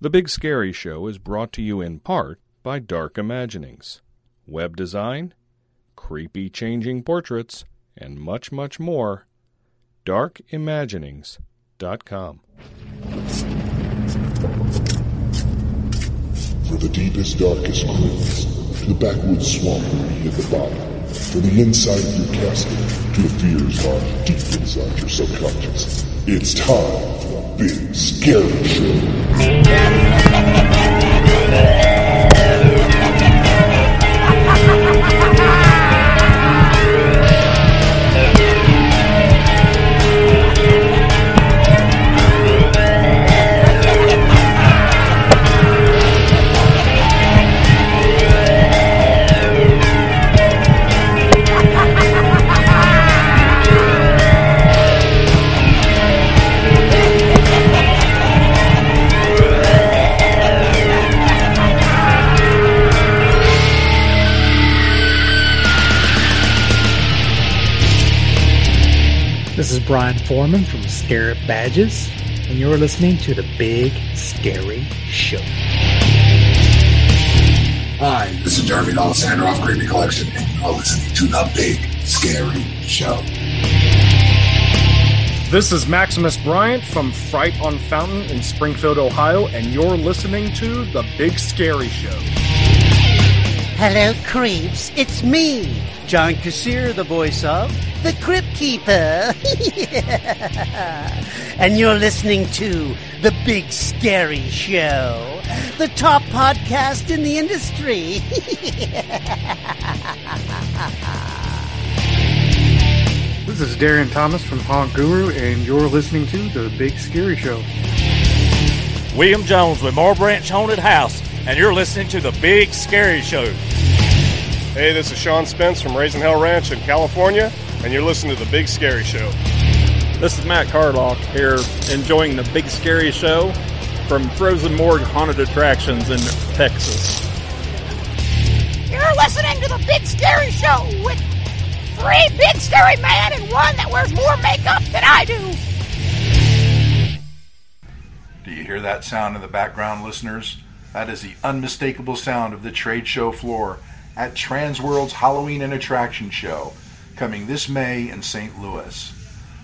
The Big Scary Show is brought to you in part by Dark Imaginings, web design, creepy changing portraits, and much, much more. DarkImaginings.com. For the deepest, darkest clues, to the backwoods swamp at the bottom, from the inside of your casket to the fears lying deep inside your subconscious, it's time for Big Scary Show. Brian Foreman from Scare Badges, and you're listening to The Big Scary Show. Hi, this is Jeremy D'Alessandro of Creepy Collection, and you're listening to The Big Scary Show. This is Maximus Bryant from Fright on Fountain in Springfield, Ohio, and you're listening to The Big Scary Show. Hello, creeps. It's me, John Kassir, the voice of the Crypt Keeper. and you're listening to The Big Scary Show, the top podcast in the industry. This is Darian Thomas from Haunt Guru, and you're listening to The Big Scary Show. William Jones with Moore Branch Haunted House, and you're listening to The Big Scary Show. Hey, this is Sean Spence from Raising Hell Ranch in California, and you're listening to The Big Scary Show. This is Matt Carlock here, enjoying The Big Scary Show from Frozen Morgue Haunted Attractions in Texas. You're listening to the Big Scary Show with three big scary men and one that wears more makeup than I do. Do you hear that sound in the background, listeners? That is the unmistakable sound of the trade show floor at Transworld's Halloween and Attraction Show, coming this May in St. Louis.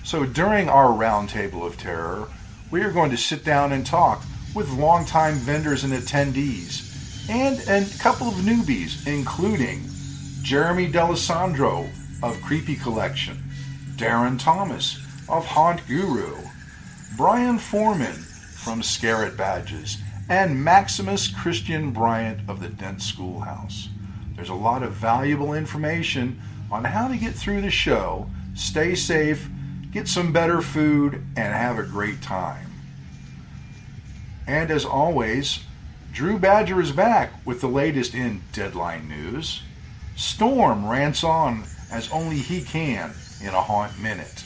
So during our Roundtable of Terror, we are going to sit down and talk with longtime vendors and attendees, and a couple of newbies, including Jeremy D'Alessandro of Creepy Collection, Darren Thomas of Haunt Guru, Brian Foreman from Scare It Badges, and Maximus Christian Bryant of the Dent Schoolhouse. There's a lot of valuable information on how to get through the show, stay safe, get some better food, and have a great time. And as always, Drew Badger is back with the latest in Deadline News. Storm rants on as only he can in a haunt minute.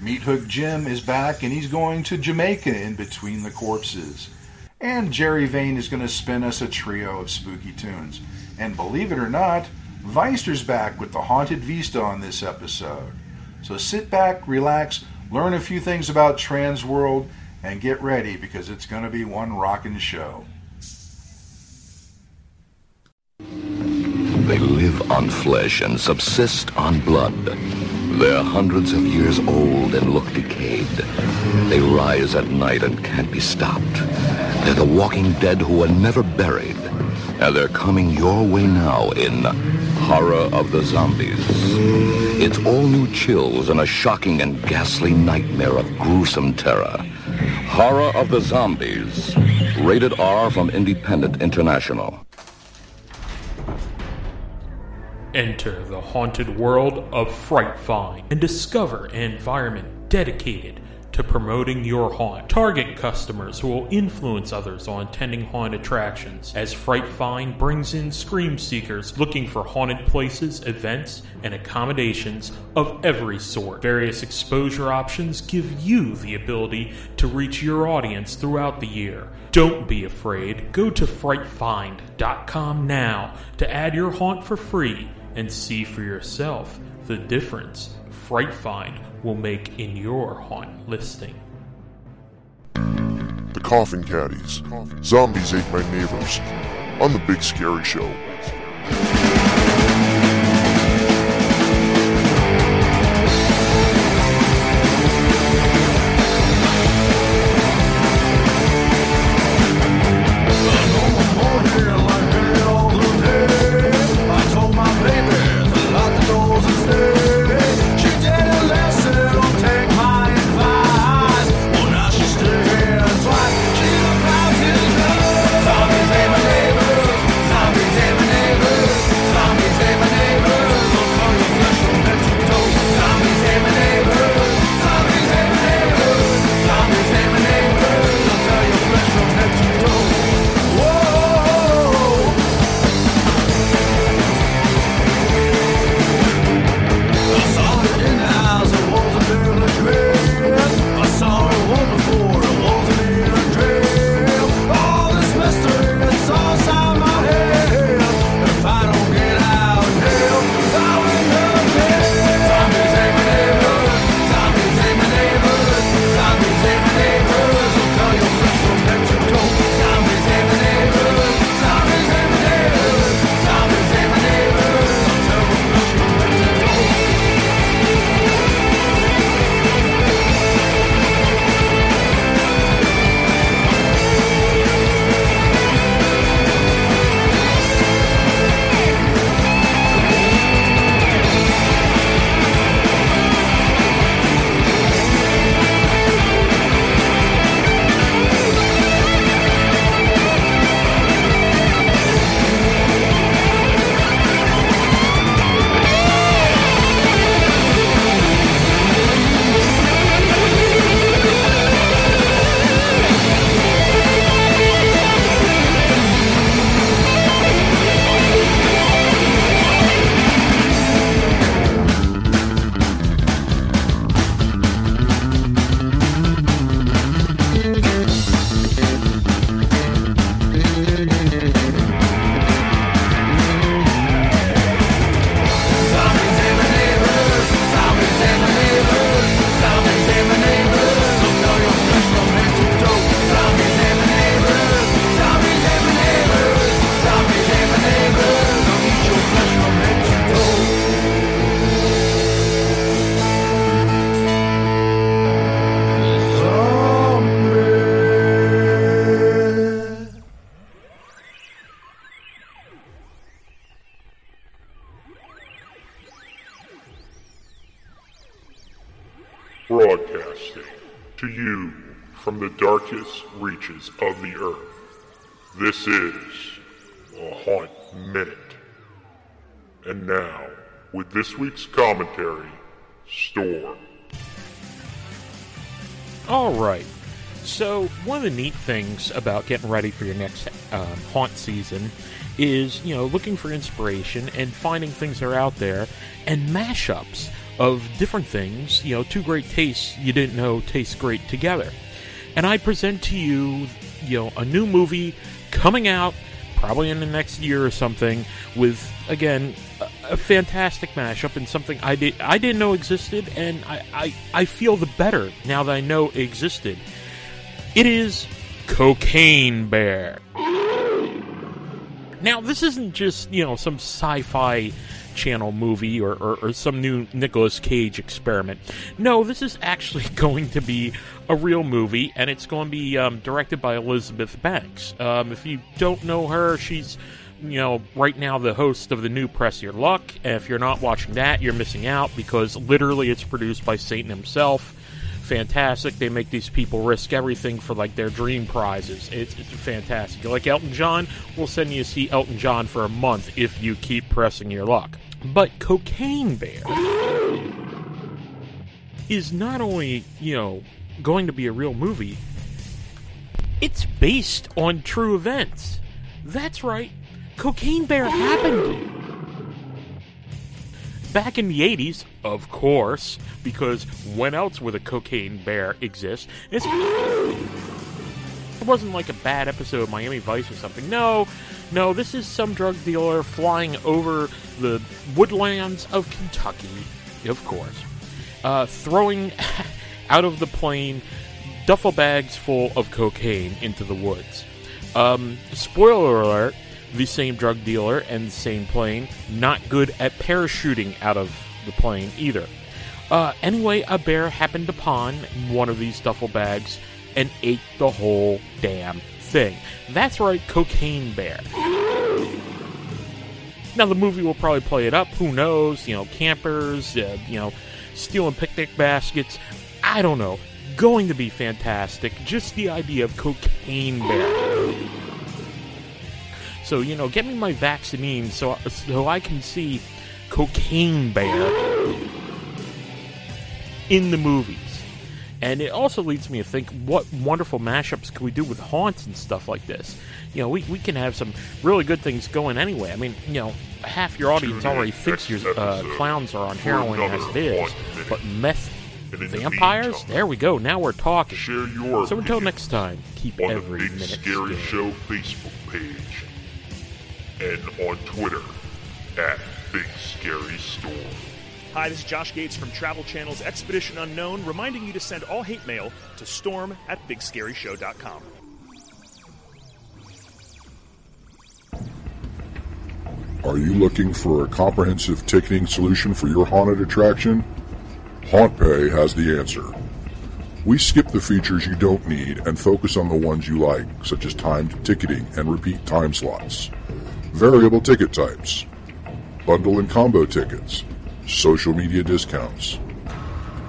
Meat Hook Jim is back and he's going to Jamaica in between the corpses. And Jerry Vane is going to spin us a trio of spooky tunes. And believe it or not, Veister's back with the Haunted Vista on this episode. So sit back, relax, learn a few things about Transworld, and get ready because it's going to be one rockin' show. They live on flesh and subsist on blood. They're hundreds of years old and look decayed. They rise at night and can't be stopped. They're the walking dead who are never buried. And they're coming your way now in Horror of the Zombies. It's all new chills and a shocking and ghastly nightmare of gruesome terror. Horror of the Zombies. Rated R from Independent International. Enter the haunted world of Fright Find and discover an environment dedicated to promoting your haunt. Target customers who will influence others on attending haunt attractions, as Fright Find brings in scream seekers looking for haunted places, events, and accommodations of every sort. Various exposure options give you the ability to reach your audience throughout the year. Don't be afraid. Go to frightfind.com now to add your haunt for free and see for yourself the difference Fright Find will make in your haunt listing. The coffin caddies. Zombies ate my neighbors. On the Big Scary Show. A Haunt Minute. And now, with this week's commentary, Storm. All right. So, one of the neat things about getting ready for your next um, haunt season is, you know, looking for inspiration and finding things that are out there and mashups of different things, you know, two great tastes you didn't know taste great together. And I present to you, you know, a new movie coming out probably in the next year or something with again a, a fantastic mashup and something I did I didn't know existed and I, I, I feel the better now that I know it existed. It is Cocaine Bear. Now this isn't just, you know, some sci-fi channel movie or, or, or, some new Nicolas Cage experiment. No, this is actually going to be a real movie, and it's going to be um, directed by Elizabeth Banks. Um, if you don't know her, she's you know, right now the host of the new Press Your Luck. And if you're not watching that, you're missing out because literally it's produced by Satan himself. Fantastic. They make these people risk everything for like their dream prizes. It's, it's fantastic. Like Elton John? We'll send you to see Elton John for a month if you keep pressing your luck. But Cocaine Bear is not only, you know, going to be a real movie, it's based on true events. That's right. Cocaine Bear happened. Back in the 80s, of course, because when else would a cocaine bear exist? It's, it wasn't like a bad episode of Miami Vice or something. No, no, this is some drug dealer flying over the woodlands of Kentucky, of course, uh, throwing out of the plane duffel bags full of cocaine into the woods. Um, spoiler alert: the same drug dealer and the same plane not good at parachuting out of the plane either. Uh, anyway, a bear happened upon one of these duffel bags and ate the whole damn thing. That's right, cocaine bear. Now the movie will probably play it up. Who knows? You know, campers, uh, you know, stealing picnic baskets. I don't know. Going to be fantastic. Just the idea of cocaine bear. So you know, get me my vaccine so so I can see cocaine bear in the movies. And it also leads me to think what wonderful mashups can we do with haunts and stuff like this. You know, we, we can have some really good things going anyway. I mean, you know, half your audience already thinks your uh, clowns are on heroin as it is, but meth vampires? There we go. Now we're talking. Share your so until next time, keep on every the Big minute Scary scared. Show Facebook page and on Twitter at Big Scary Store. Hi, this is Josh Gates from Travel Channel's Expedition Unknown, reminding you to send all hate mail to storm at bigscaryshow.com. Are you looking for a comprehensive ticketing solution for your haunted attraction? HauntPay has the answer. We skip the features you don't need and focus on the ones you like, such as timed ticketing and repeat time slots, variable ticket types, bundle and combo tickets, social media discounts,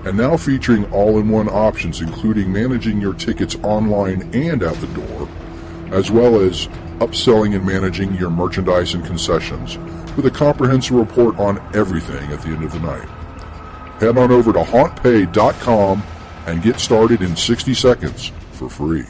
and now featuring all-in-one options including managing your tickets online and at the door, as well as upselling and managing your merchandise and concessions with a comprehensive report on everything at the end of the night. Head on over to hauntpay.com and get started in 60 seconds for free.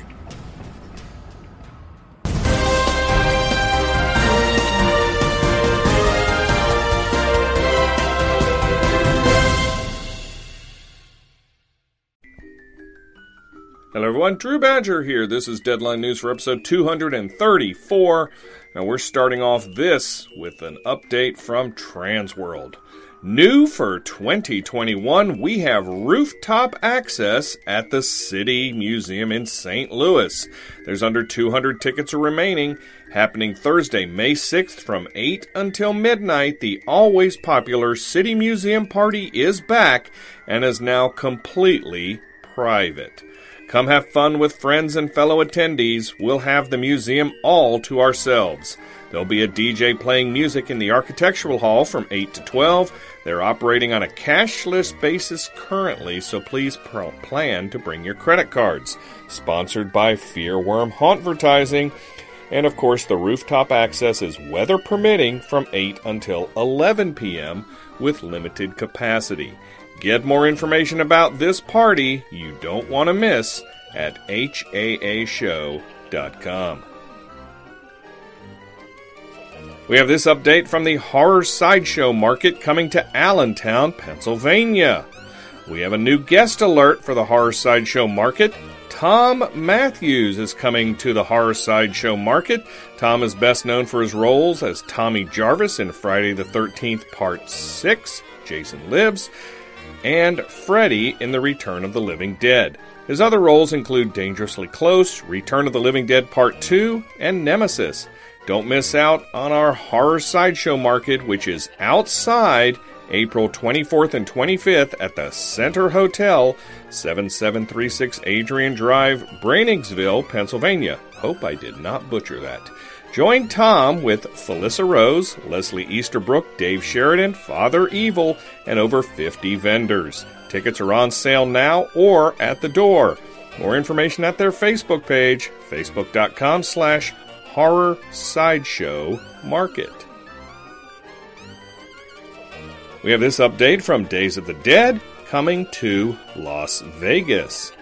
Everyone. Drew Badger here. This is Deadline News for episode 234. And we're starting off this with an update from Transworld. New for 2021, we have rooftop access at the City Museum in St. Louis. There's under 200 tickets remaining. Happening Thursday, May 6th from 8 until midnight, the always popular City Museum party is back and is now completely private. Come have fun with friends and fellow attendees. We'll have the museum all to ourselves. There'll be a DJ playing music in the Architectural Hall from 8 to 12. They're operating on a cashless basis currently, so please plan to bring your credit cards. Sponsored by Fearworm Hauntvertising. And of course, the rooftop access is weather permitting from 8 until 11 p.m. with limited capacity. Get more information about this party you don't want to miss at haashow.com. We have this update from the Horror Sideshow Market coming to Allentown, Pennsylvania. We have a new guest alert for the Horror Sideshow Market. Thom Mathews is coming to the Horror Sideshow Market. Thom is best known for his roles as Tommy Jarvis in Friday the 13th, Part 6, Jason Lives, and Freddy in The Return of the Living Dead. His other roles include Dangerously Close, Return of the Living Dead Part 2, and Nemesis. Don't miss out on our Horror Sideshow Market, which is outside April 24th and 25th at the Center Hotel, 7736 Adrian Drive, Brainingsville, Pennsylvania. Hope I did not butcher that. Join Thom with Felissa Rose, Leslie Easterbrook, Dave Sheridan, Father Evil, and over 50 vendors. Tickets are on sale now or at the door. More information at their Facebook page, facebook.com slash horror sideshow market. We have this update from Days of the Dead coming to Las Vegas.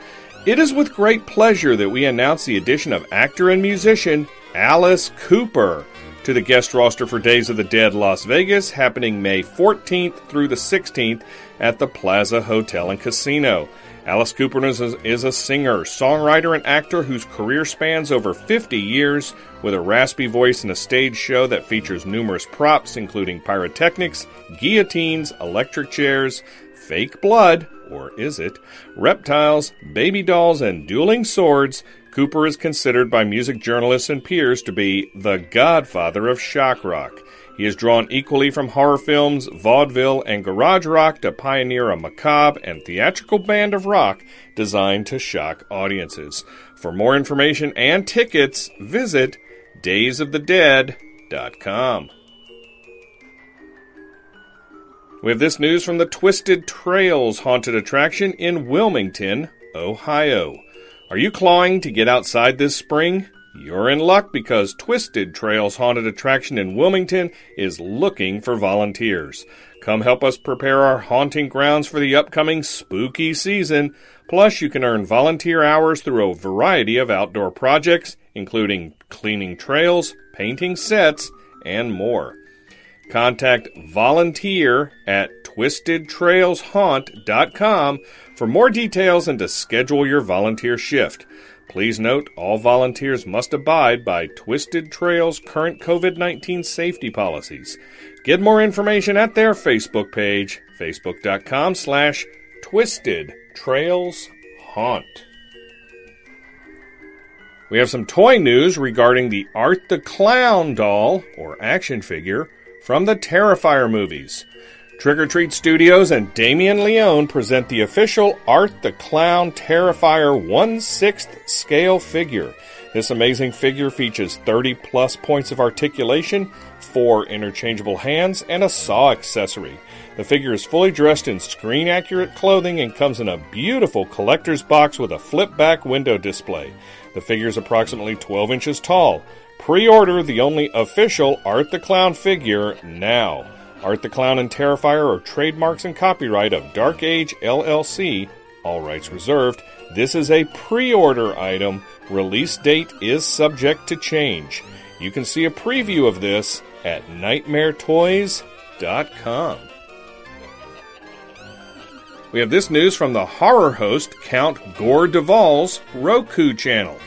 It is with great pleasure that we announce the addition of actor and musician Alice Cooper to the guest roster for Days of the Dead Las Vegas, happening May 14th through the 16th at the Plaza Hotel and Casino. Alice Cooper is a, is a singer, songwriter, and actor whose career spans over 50 years with a raspy voice and a stage show that features numerous props, including pyrotechnics, guillotines, electric chairs, fake blood, or is it, reptiles, baby dolls, and dueling swords, Cooper is considered by music journalists and peers to be the godfather of shock rock. He has drawn equally from horror films, vaudeville, and garage rock to pioneer a macabre and theatrical band of rock designed to shock audiences. For more information and tickets, visit daysofthedead.com. We have this news from the Twisted Trails haunted attraction in Wilmington, Ohio. Are you clawing to get outside this spring? You're in luck because Twisted Trails Haunted Attraction in Wilmington is looking for volunteers. Come help us prepare our haunting grounds for the upcoming spooky season. Plus, you can earn volunteer hours through a variety of outdoor projects, including cleaning trails, painting sets, and more. Contact volunteer at twistedtrailshaunt.com for more details and to schedule your volunteer shift. Please note all volunteers must abide by Twisted Trail's current COVID 19 safety policies. Get more information at their Facebook page, facebook.com slash twisted trails haunt. We have some toy news regarding the Art the Clown doll, or action figure, from the Terrifier movies. Trick or Treat Studios and Damien Leone present the official Art the Clown Terrifier 1 6th scale figure. This amazing figure features 30 plus points of articulation, four interchangeable hands, and a saw accessory. The figure is fully dressed in screen accurate clothing and comes in a beautiful collector's box with a flip back window display. The figure is approximately 12 inches tall. Pre order the only official Art the Clown figure now. Art the Clown and Terrifier are trademarks and copyright of Dark Age LLC, all rights reserved. This is a pre order item. Release date is subject to change. You can see a preview of this at nightmaretoys.com. We have this news from the horror host Count Gore de Vol's Roku channel.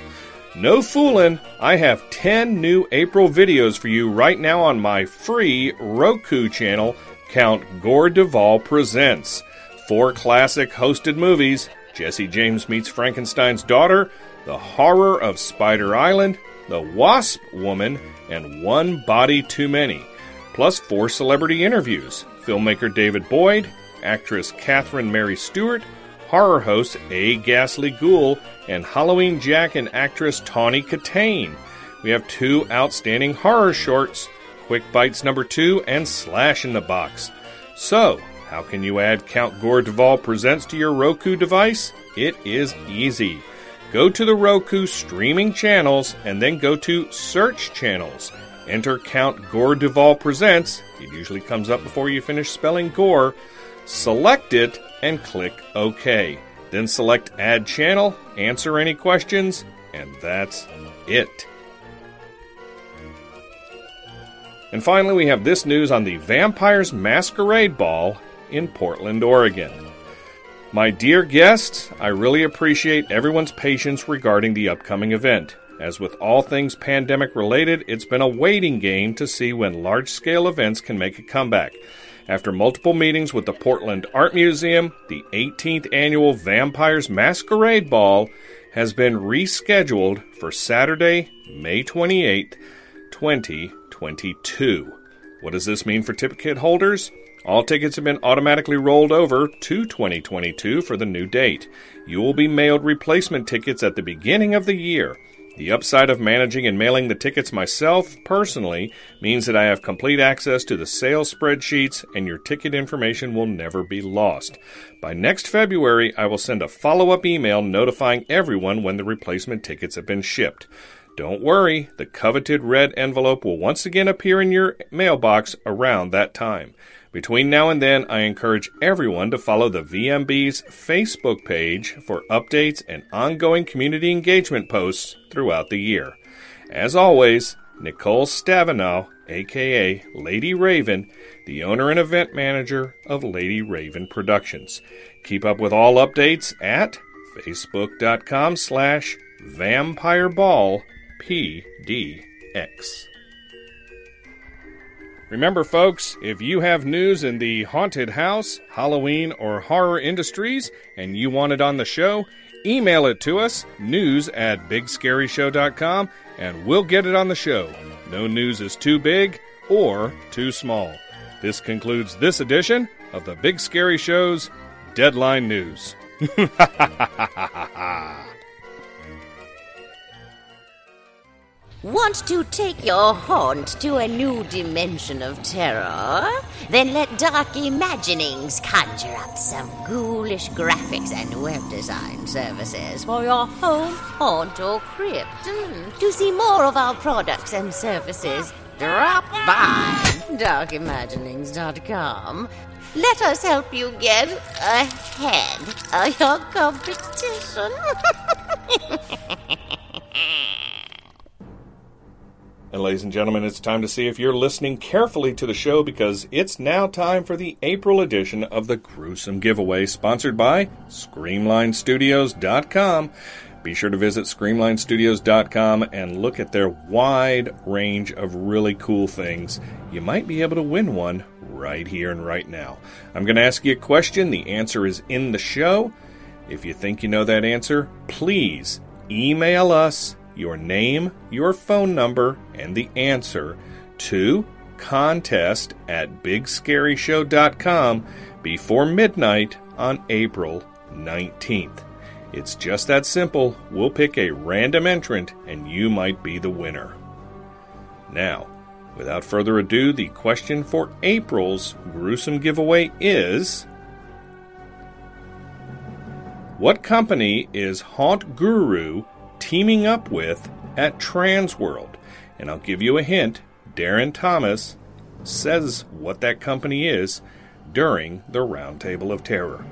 No fooling, I have 10 new April videos for you right now on my free Roku channel, Count Gore de Vol Presents. Four classic hosted movies Jesse James Meets Frankenstein's Daughter, The Horror of Spider Island, The Wasp Woman, and One Body Too Many. Plus four celebrity interviews filmmaker David Boyd, actress Catherine Mary Stewart, horror host A. Ghastly Ghoul, and Halloween Jack and actress Tawny Kitaen. We have two outstanding horror shorts Quick Bites number two and Slash in the Box. So, how can you add Count Gore de Vol Presents to your Roku device? It is easy. Go to the Roku streaming channels and then go to Search Channels. Enter Count Gore de Vol Presents. It usually comes up before you finish spelling Gore. Select it and click OK. Then select Add Channel, answer any questions, and that's it. And finally, we have this news on the Vampires Masquerade Ball in Portland, Oregon. My dear guests, I really appreciate everyone's patience regarding the upcoming event. As with all things pandemic related, it's been a waiting game to see when large scale events can make a comeback. After multiple meetings with the Portland Art Museum, the 18th annual Vampires Masquerade Ball has been rescheduled for Saturday, May 28, 2022. What does this mean for ticket holders? All tickets have been automatically rolled over to 2022 for the new date. You will be mailed replacement tickets at the beginning of the year. The upside of managing and mailing the tickets myself personally means that I have complete access to the sales spreadsheets and your ticket information will never be lost. By next February, I will send a follow up email notifying everyone when the replacement tickets have been shipped. Don't worry, the coveted red envelope will once again appear in your mailbox around that time. Between now and then, I encourage everyone to follow the VMB's Facebook page for updates and ongoing community engagement posts throughout the year. As always, Nicole Stavinow, aka Lady Raven, the owner and event manager of Lady Raven Productions. Keep up with all updates at facebook.com slash vampireballpdx. Remember, folks, if you have news in the haunted house, Halloween, or horror industries and you want it on the show, email it to us, news at bigscaryshow.com, and we'll get it on the show. No news is too big or too small. This concludes this edition of the Big Scary Show's Deadline News. Want to take your haunt to a new dimension of terror? Then let Dark Imaginings conjure up some ghoulish graphics and web design services for your home, haunt, or crypt. Mm. To see more of our products and services, drop by darkimaginings.com. Let us help you get ahead of your competition. And, ladies and gentlemen, it's time to see if you're listening carefully to the show because it's now time for the April edition of the Gruesome Giveaway, sponsored by ScreamlineStudios.com. Be sure to visit ScreamlineStudios.com and look at their wide range of really cool things. You might be able to win one right here and right now. I'm going to ask you a question. The answer is in the show. If you think you know that answer, please email us your name, your phone number, and the answer to contest at bigscaryshow.com before midnight on April 19th. It's just that simple. We'll pick a random entrant and you might be the winner. Now, without further ado, the question for April's gruesome giveaway is What company is Haunt Guru teaming up with at Transworld. And I'll give you a hint Darren Thomas says what that company is during the Roundtable of Terror.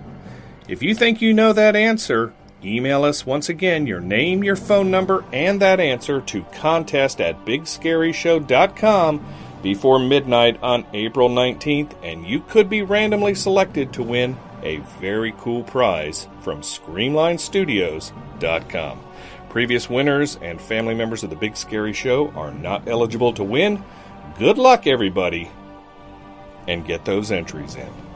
If you think you know that answer, email us once again your name, your phone number, and that answer to contest at bigscaryshow.com before midnight on April 19th, and you could be randomly selected to win a very cool prize from ScreamlineStudios.com. Previous winners and family members of the Big Scary Show are not eligible to win. Good luck, everybody, and get those entries in.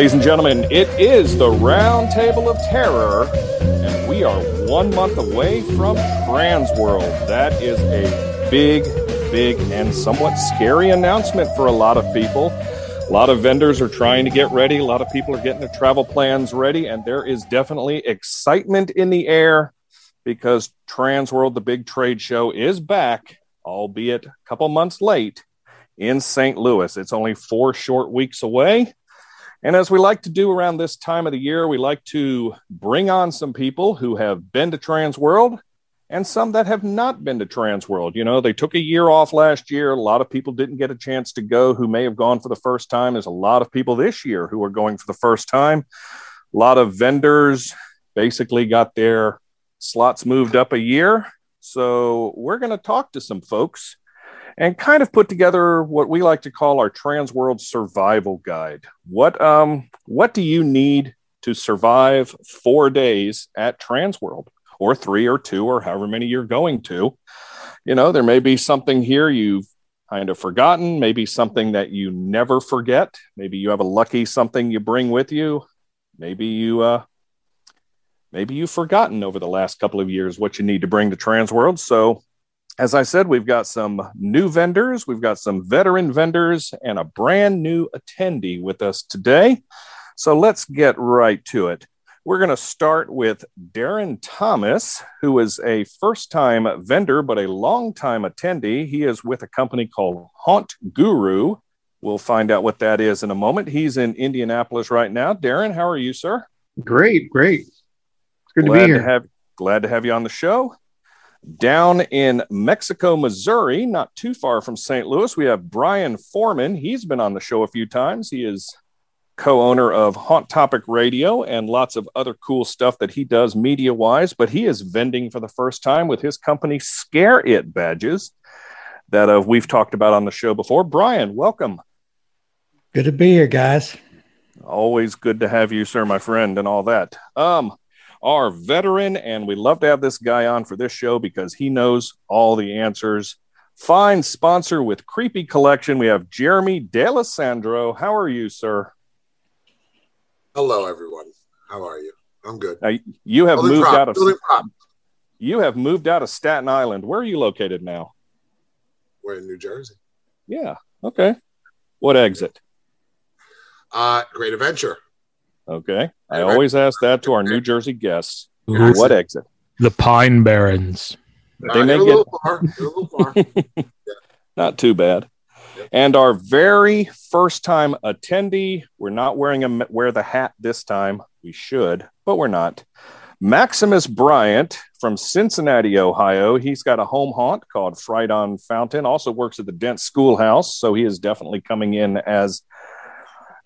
Ladies and gentlemen, it is the Round Table of Terror, and we are one month away from Transworld. That is a big, big, and somewhat scary announcement for a lot of people. A lot of vendors are trying to get ready. A lot of people are getting their travel plans ready, and there is definitely excitement in the air because Transworld, the big trade show, is back, albeit a couple months late in St. Louis. It's only four short weeks away. And as we like to do around this time of the year, we like to bring on some people who have been to Transworld and some that have not been to Transworld. You know, they took a year off last year. A lot of people didn't get a chance to go who may have gone for the first time. There's a lot of people this year who are going for the first time. A lot of vendors basically got their slots moved up a year. So we're going to talk to some folks and kind of put together what we like to call our Transworld Survival Guide. What um what do you need to survive four days at Transworld, or three, or two, or however many you're going to? You know, there may be something here you've kind of forgotten, maybe something that you never forget. Maybe you have a lucky something you bring with you. Maybe you uh maybe you've forgotten over the last couple of years what you need to bring to Transworld. So as I said, we've got some new vendors, we've got some veteran vendors, and a brand new attendee with us today. So let's get right to it. We're going to start with Darren Thomas, who is a first time vendor, but a long time attendee. He is with a company called Haunt Guru. We'll find out what that is in a moment. He's in Indianapolis right now. Darren, how are you, sir? Great, great. It's good glad to be here. To have, glad to have you on the show. Down in Mexico, Missouri, not too far from St. Louis, we have Brian Foreman. He's been on the show a few times. He is co owner of Haunt Topic Radio and lots of other cool stuff that he does media wise. But he is vending for the first time with his company, Scare It Badges, that uh, we've talked about on the show before. Brian, welcome. Good to be here, guys. Always good to have you, sir, my friend, and all that. Um, our veteran, and we love to have this guy on for this show because he knows all the answers. Fine sponsor with Creepy Collection. We have Jeremy D'Alessandro. How are you, sir? Hello, everyone. How are you? I'm good. Now, you have Building moved prop, out of building you have moved out of Staten Island. Where are you located now? We're in New Jersey. Yeah. Okay. What exit? Uh, Great Adventure. Okay. I always ask that to our New Jersey guests. Ooh. What exit? The Pine Barrens. They may Uh, you're a little far. A little far. not too bad. And our very first time attendee, we're not wearing a wear the hat this time. We should, but we're not. Maximus Bryant from Cincinnati, Ohio. He's got a home haunt called Fright on Fountain. Also works at the Dent Schoolhouse, so he is definitely coming in as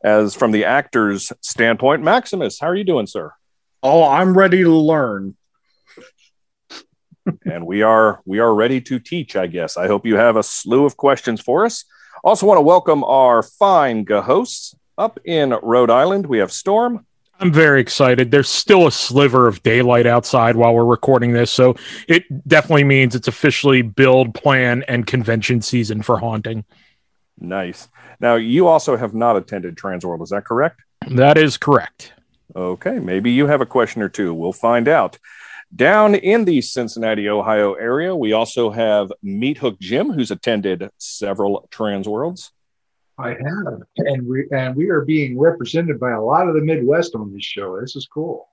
as from the actor's standpoint. Maximus, how are you doing, sir? Oh, I'm ready to learn. and we are we are ready to teach i guess i hope you have a slew of questions for us also want to welcome our fine hosts up in rhode island we have storm I'm very excited. There's still a sliver of daylight outside while we're recording this, so it definitely means it's officially build, plan, and convention season for haunting. Nice now you also have not attended transworld is that correct That is correct. okay maybe you have a question or two we'll find out down in the cincinnati ohio area we also have meat hook jim who's attended several transworlds I have, and we and we are being represented by a lot of the Midwest on this show. This is cool.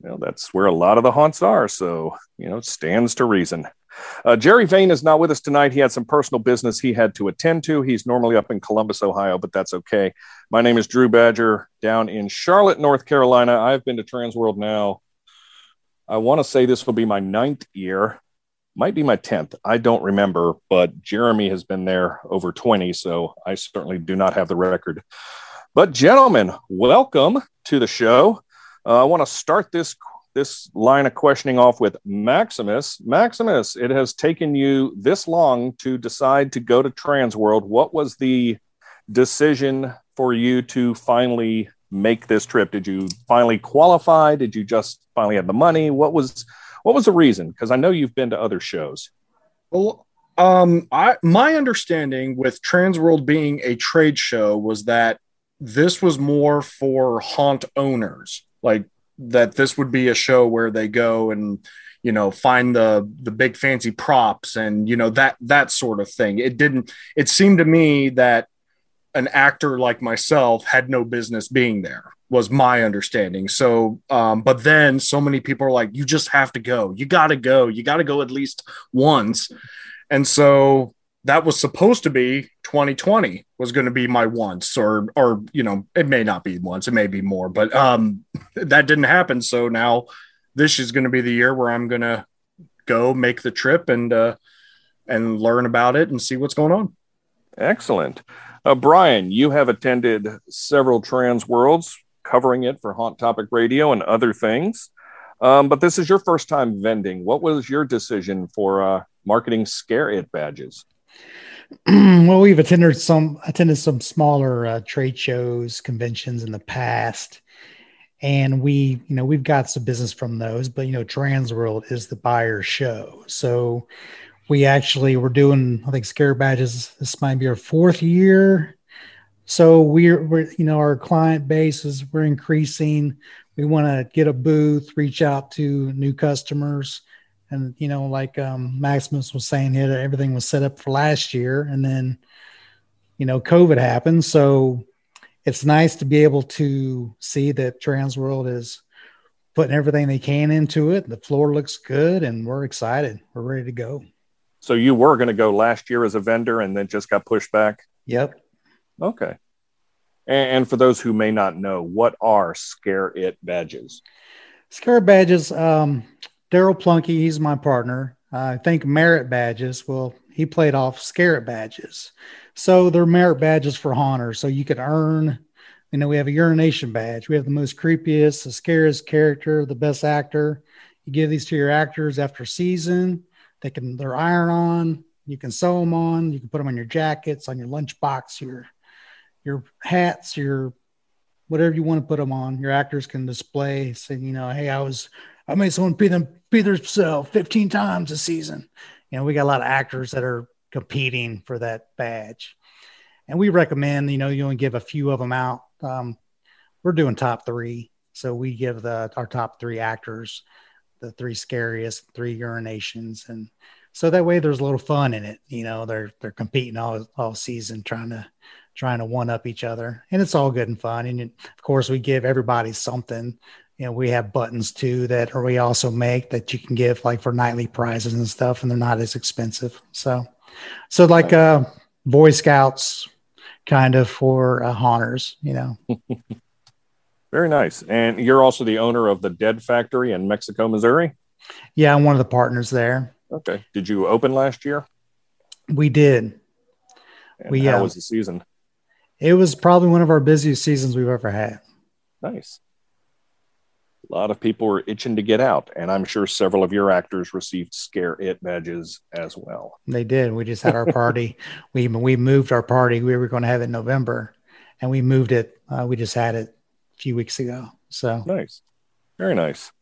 Well, that's where a lot of the haunts are. So, you know, it stands to reason. Uh, Jerry Vane is not with us tonight. He had some personal business he had to attend to. He's normally up in Columbus, Ohio, but that's okay. My name is Drew Badger down in Charlotte, North Carolina. I've been to Transworld now. I want to say this will be my ninth year, might be my 10th. I don't remember, but Jeremy has been there over 20, so I certainly do not have the record. But, gentlemen, welcome to the show. Uh, I want to start this this line of questioning off with Maximus. Maximus, it has taken you this long to decide to go to Transworld. What was the decision for you to finally make this trip? Did you finally qualify? Did you just finally have the money? What was what was the reason? Because I know you've been to other shows. Well, um, I my understanding with Transworld being a trade show was that this was more for haunt owners, like that this would be a show where they go and you know find the the big fancy props and you know that that sort of thing. It didn't. It seemed to me that an actor like myself had no business being there was my understanding so um, but then so many people are like you just have to go you got to go you got to go at least once and so that was supposed to be 2020 was going to be my once or or you know it may not be once it may be more but um that didn't happen so now this is going to be the year where i'm going to go make the trip and uh and learn about it and see what's going on Excellent. Uh, Brian, you have attended several Transworlds covering it for Haunt Topic Radio and other things. Um, but this is your first time vending. What was your decision for uh, marketing Scare It badges? well, we've attended some attended some smaller uh, trade shows, conventions in the past, and we, you know, we've got some business from those. But you know, Transworld is the buyer show, so we actually were doing, I think, scare badges. This might be our fourth year, so we're, we're you know, our client base is we're increasing. We want to get a booth, reach out to new customers and you know like um, maximus was saying here everything was set up for last year and then you know covid happened so it's nice to be able to see that transworld is putting everything they can into it the floor looks good and we're excited we're ready to go So you were going to go last year as a vendor and then just got pushed back? yep Okay. And, and for those who may not know, what are Scare It badges? Scare badges. Um, Daryl Plunky, he's my partner. I think merit badges. Well, he played off Scare It badges. So they're merit badges for haunters. So you could earn You know, we have a urination badge. We have the most creepiest, the scariest character, the best actor. You give these to your actors after season. They can they're iron on. You can sew them on. You can put them on your jackets, on your lunchbox, your your hats, your whatever you want to put them on. Your actors can display, saying, you know, hey, I was I made someone pee them pee themselves 15 times a season. You know, we got a lot of actors that are competing for that badge. And we recommend, you know, you only give a few of them out. Um, we're doing top three. So we give the our top three actors the three scariest, three urinations. And so that way there's a little fun in it. You know, they're they're competing all all season trying to trying to one up each other. And it's all good and fun. And of course we give everybody something. You know, we have buttons too that we also make that you can give like for nightly prizes and stuff, and they're not as expensive. So so like uh Boy Scouts kind of for uh, haunters, you know. Very nice. And you're also the owner of the Dead Factory in Mexico, Missouri? Yeah, I'm one of the partners there. Okay. Did you open last year? We did. And we how uh, was the season? It was probably one of our busiest seasons we've ever had. Nice. A lot of people were itching to get out, and I'm sure several of your actors received Scare It badges as well. They did. We just had our party. we we moved our party. We were going to have it in November, and we moved it. Uh, we just had it a few weeks ago. So nice, very nice.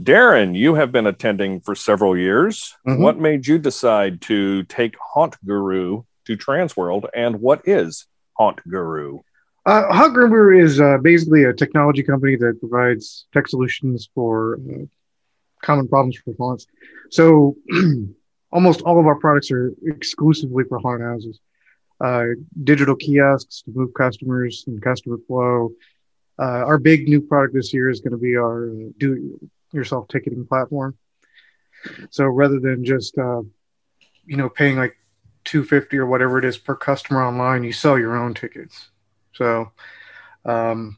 Darren, you have been attending for several years. Mhm. What made you decide to take Haunt Guru to Transworld, and what is Haunt Guru? Uh, Haunt Guru is uh, basically a technology company that provides tech solutions for uh, common problems for haunts. So almost all of our products are exclusively for haunted houses. Uh, digital kiosks to move customers and customer flow. Uh, our big new product this year is going to be our uh, do-yourself ticketing platform. So rather than just uh, you know paying like 250 or whatever it is per customer online, you sell your own tickets. So, um,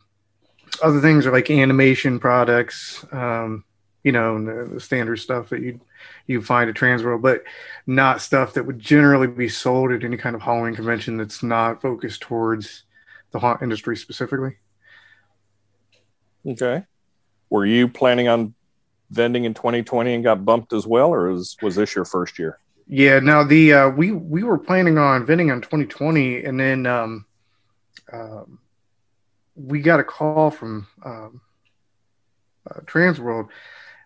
other things are like animation products, um, you know, and the, the standard stuff that you you find at Transworld, but not stuff that would generally be sold at any kind of Halloween convention that's not focused towards the haunt industry specifically. Okay. Were you planning on vending in 2020 and got bumped as well, or was, was this your first year? Yeah, now the uh, we we were planning on vending on 2020, and then um, um, we got a call from um, uh, Transworld.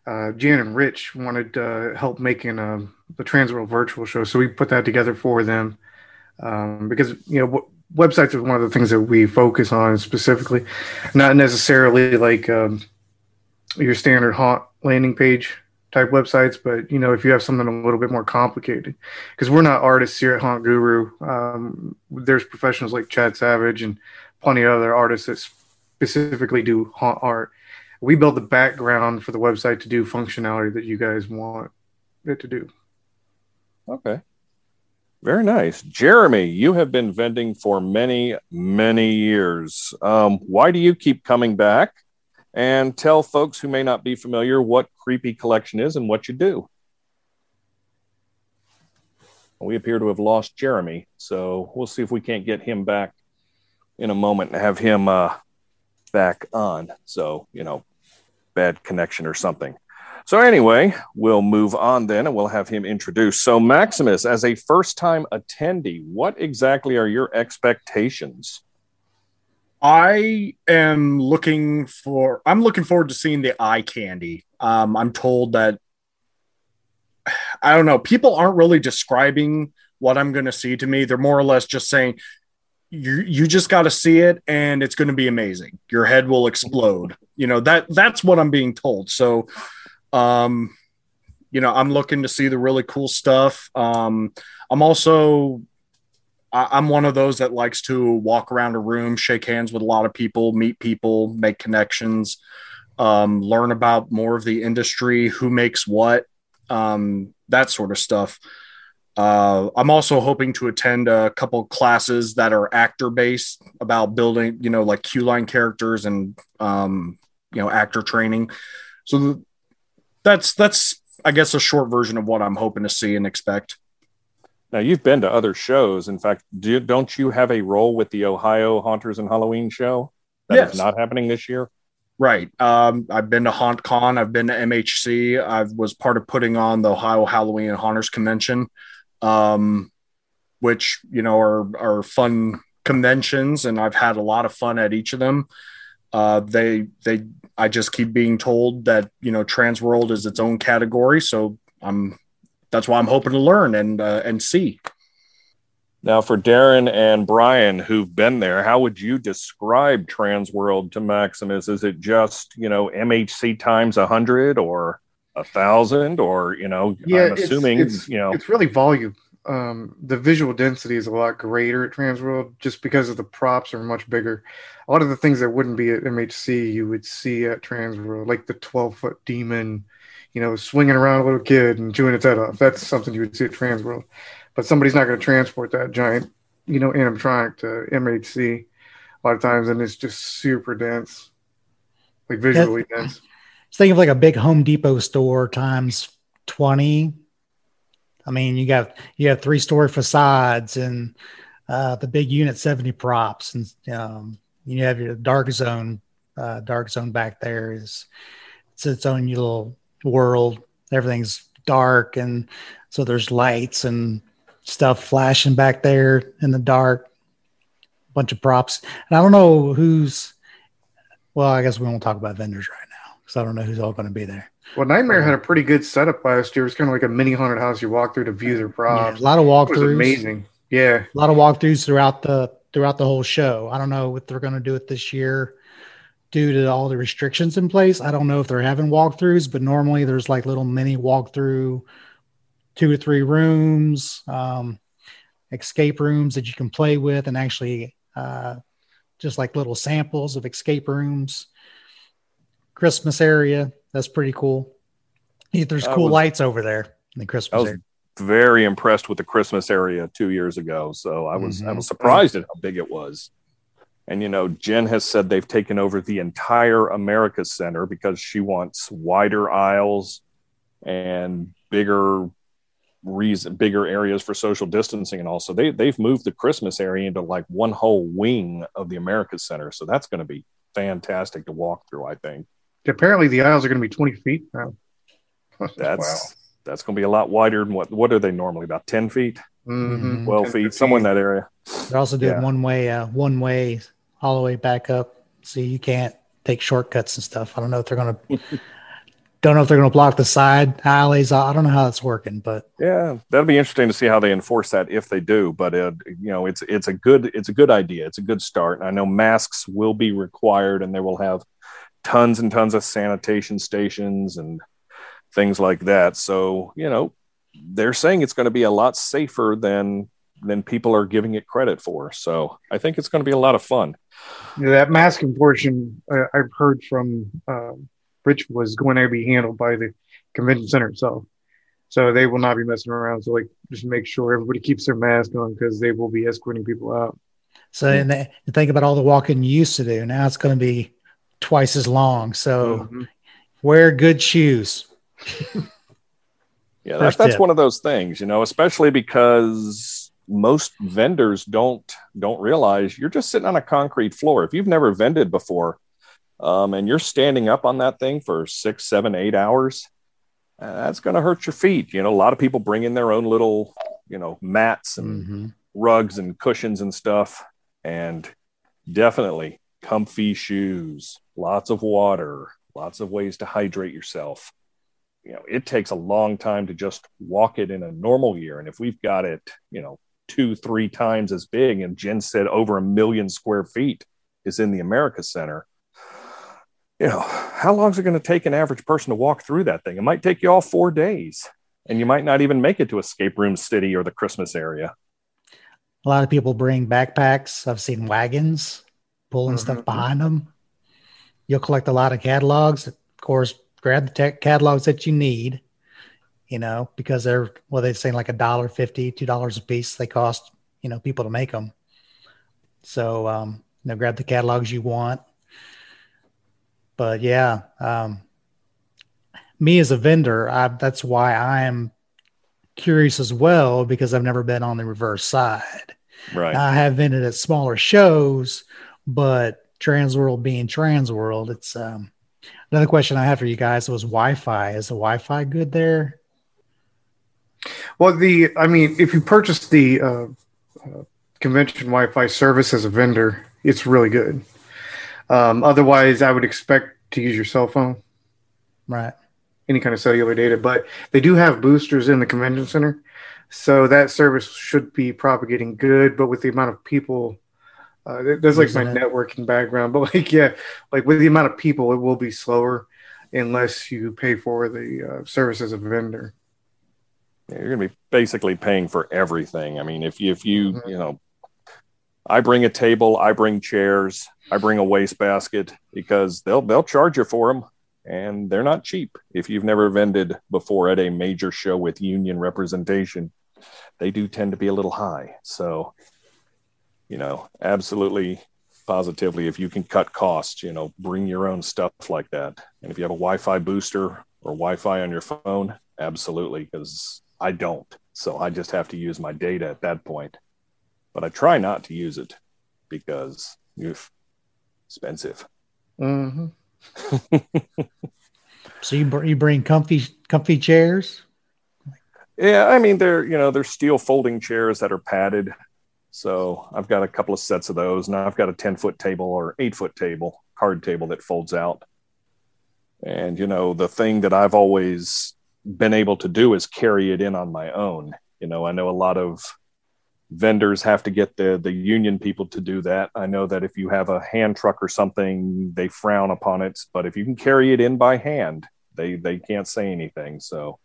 Uh, Jan and Rich wanted uh, help making uh, the Transworld virtual show, so we put that together for them. Um, because you know w- websites are one of the things that we focus on specifically, not necessarily like um, your standard haunt landing page type websites, but you know if you have something a little bit more complicated, because we're not artists here at Haunt Guru. Um, there's professionals like Chad Savage and plenty of other artists that specifically do haunt art. We build the background for the website to do functionality that you guys want it to do. Okay. Very nice. Jeremy, you have been vending for many, many years. Um, why do you keep coming back? And tell folks who may not be familiar what Creepy Collection is and what you do. We appear to have lost Jeremy, so we'll see if we can't get him back in a moment and have him uh, back on. So, you know, bad connection or something. So, anyway, we'll move on then and we'll have him introduced. So, Maximus, as a first time attendee, what exactly are your expectations? I am looking for. I'm looking forward to seeing the eye candy. Um, I'm told that I don't know. People aren't really describing what I'm going to see to me. They're more or less just saying you you just got to see it and it's going to be amazing. Your head will explode. You know that that's what I'm being told. So, um, you know, I'm looking to see the really cool stuff. Um, I'm also I- I'm one of those that likes to walk around a room, shake hands with a lot of people, meet people, make connections, um, learn about more of the industry, who makes what, um, that sort of stuff. Uh, I'm also hoping to attend a couple classes that are actor based about building, you know, like queue line characters and, um, you know, actor training. So th- that's, that's, I guess, a short version of what I'm hoping to see and expect. Now, you've been to other shows. In fact, do, don't you have a role with the Ohio Haunters and Halloween show? That is Yes. not happening this year. Right. Um, I've been to HauntCon. I've been to MHC. I was part of putting on the Ohio Halloween and Haunters Convention, um, which you know are are fun conventions, and I've had a lot of fun at each of them. Uh, they they I just keep being told that you know Transworld is its own category, so I'm that's why I'm hoping to learn and uh, and see. Now, for Darren and Brian, who've been there, how would you describe Transworld to Maximus? Is it just you know MHC times a hundred or a thousand, or you know? I'm assuming it's, you know. it's really volume. Um, the visual density is a lot greater at Transworld just because of the props are much bigger. A lot of the things that wouldn't be at MHC you would see at Transworld, like the 12 foot demon, you know, swinging around a little kid and chewing its head off. That's something you would see at Transworld. But somebody's not going to transport that giant, you know, animatronic to MHC a lot of times, and it's just super dense, like visually dense. Just think of like a big Home Depot store times 20. I mean, you got you have three story facades and uh, the big unit 70 props, and um, you have your dark zone. Uh, dark zone back there is it's its own little world. Everything's dark, and so there's lights and stuff flashing back there in the dark. A Bunch of props, and I don't know who's. Well, I guess we won't talk about vendors right now because I don't know who's all going to be there. Well, Nightmare had a pretty good setup last year. It's kind of like a mini haunted house. You walk through to view their props. a lot of It was walkthroughs. amazing. Yeah. a lot of walkthroughs throughout the throughout the whole show. I don't know what they're going to do it this year due to all the restrictions in place. I don't know if they're having walkthroughs, but normally there's like little mini walkthrough, two or three rooms, um, escape rooms that you can play with, and actually uh, just like little samples of escape rooms. Christmas area, that's pretty cool. Yeah, There's cool was- lights over there in the Christmas. I was area. very impressed with the Christmas area two years ago. So I was I Mhm. was surprised at how big it was. And you know, Jen has said they've taken over the entire America Center because she wants wider aisles and bigger reason bigger areas for social distancing and also they they've moved the Christmas area into like one whole wing of the America Center. So that's going to be fantastic to walk through, I think. Apparently, the aisles are going to be 20 feet now. That's that's going to be a lot wider than what what are they normally about 10 feet? Mhm. 12 feet, somewhere in that area. They're also doing Yeah. one way, uh, one way, all the way back up, so you can't take shortcuts and stuff. I don't know if they're gonna, don't know if they're gonna block the side alleys. I don't know how it's working, but Yeah, that'll be interesting to see how they enforce that if they do. But uh, you know, it's it's a good it's a good idea. It's a good start. And I know masks will be required, and they will have tons and tons of sanitation stations and things like that. So you know, they're saying it's going to be a lot safer than than people are giving it credit for. So I think it's going to be a lot of fun. Yeah, that masking portion, uh, I've heard from um, Rich was going to be handled by the convention center itself. So they will not be messing around. So like, just make sure everybody keeps their mask on because they will be escorting people out. so and the, and think about all the walking you used to do. Now it's gonna be twice as long. So wear good shoes. Yeah, First that, that's tip. one of those things, you know, especially because most vendors don't don't realize you're just sitting on a concrete floor. If you've never vended before, um, and you're standing up on that thing for six, seven, eight hours, uh, that's going to hurt your feet. You know, a lot of people bring in their own little, you know, mats and rugs and cushions and stuff, and definitely comfy shoes, lots of water, lots of ways to hydrate yourself you know it takes a long time to just walk it in a normal year and if we've got it you know two three times as big and jen said over a million square feet is in the america center you know how long is it going to take an average person to walk through that thing it might take you all four days and you might not even make it to escape room city or the christmas area A lot of people bring backpacks. I've seen wagons pulling stuff mm-hmm, mm-hmm. behind them. You'll collect a lot of catalogs. Of course, grab the tech catalogs that you need, you know, because they're, well, they're saying like a dollar fifty, two dollars a piece. They cost, you know, people to make them. So, um, you know, grab the catalogs you want. But yeah, um, me as a vendor, I, that's why I am curious as well because I've never been on the reverse side. right I have vended at smaller shows, but Transworld being Transworld, it's um, another question I have for you guys was Wi-Fi. Is the Wi-Fi good there? Well, the I mean, if you purchase the uh, uh, convention Wi-Fi service as a vendor, it's really good. Um, otherwise, I would expect to use your cell phone, Right. any kind of cellular data. But they do have boosters in the convention center, so that service should be propagating good. But with the amount of people, uh, there's like my it. networking background. But like, yeah, like with the amount of people, it will be slower unless you pay for the uh, service as a vendor. You're going to be basically paying for everything. I mean, if you, if you, mm-hmm. you know, I bring a table, I bring chairs, I bring a wastebasket because they'll they'll charge you for them, and they're not cheap. If you've never vended before at a major show with union representation, they do tend to be a little high. So, you know, absolutely, positively, if you can cut costs, you know, bring your own stuff like that. And if you have a Wi-Fi booster or Wi-Fi on your phone, absolutely, because I don't. So I just have to use my data at that point. But I try not to use it because it's expensive. Mm-hmm. So you br- you bring comfy comfy chairs. Yeah, I mean they're you know they're steel folding chairs that are padded. So I've got a couple of sets of those. Now I've got a ten foot table or eight foot table, card table that folds out. And you know the thing that I've always been able to do is carry it in on my own. You know I know a lot of vendors have to get the the union people to do that. I know that if you have a hand truck or something, they frown upon it. But if you can carry it in by hand, they they can't say anything. So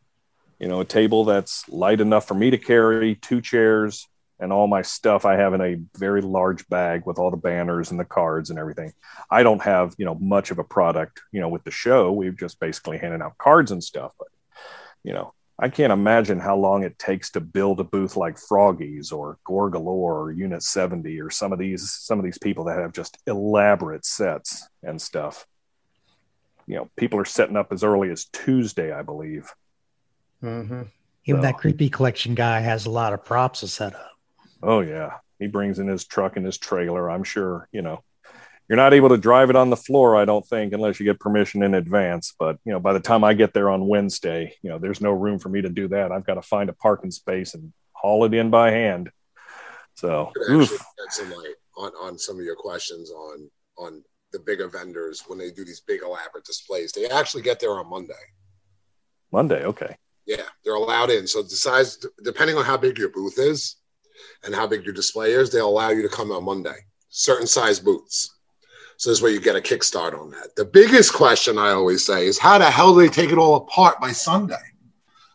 you know, a table that's light enough for me to carry, two chairs, and all my stuff I have in a very large bag with all the banners and the cards and everything. I don't have, you know, much of a product, you know, with the show. We've just basically handed out cards and stuff. But, you know, I can't imagine how long it takes to build a booth like Froggies or Gorgalore or Unit 70 or some of these some of these people that have just elaborate sets and stuff. You know, people are setting up as early as Tuesday, I believe. Mm-hmm. Even that creepy collection guy has a lot of props to set up. Oh yeah, he brings in his truck and his trailer. I'm sure you know you're not able to drive it on the floor. I don't think unless you get permission in advance. But you know, by the time I get there on Wednesday, you know, there's no room for me to do that. I've got to find a parking space and haul it in by hand. So, actually some light on, on some of your questions on on the bigger vendors when they do these big elaborate displays. They actually get there on Monday. Monday, okay. Yeah, they're allowed in. So the size, depending on how big your booth is and how big your display is, they'll allow you to come on Monday. Certain size booths. So this way you get a kickstart on that. The biggest question I always say is how the hell do they take it all apart by Sunday?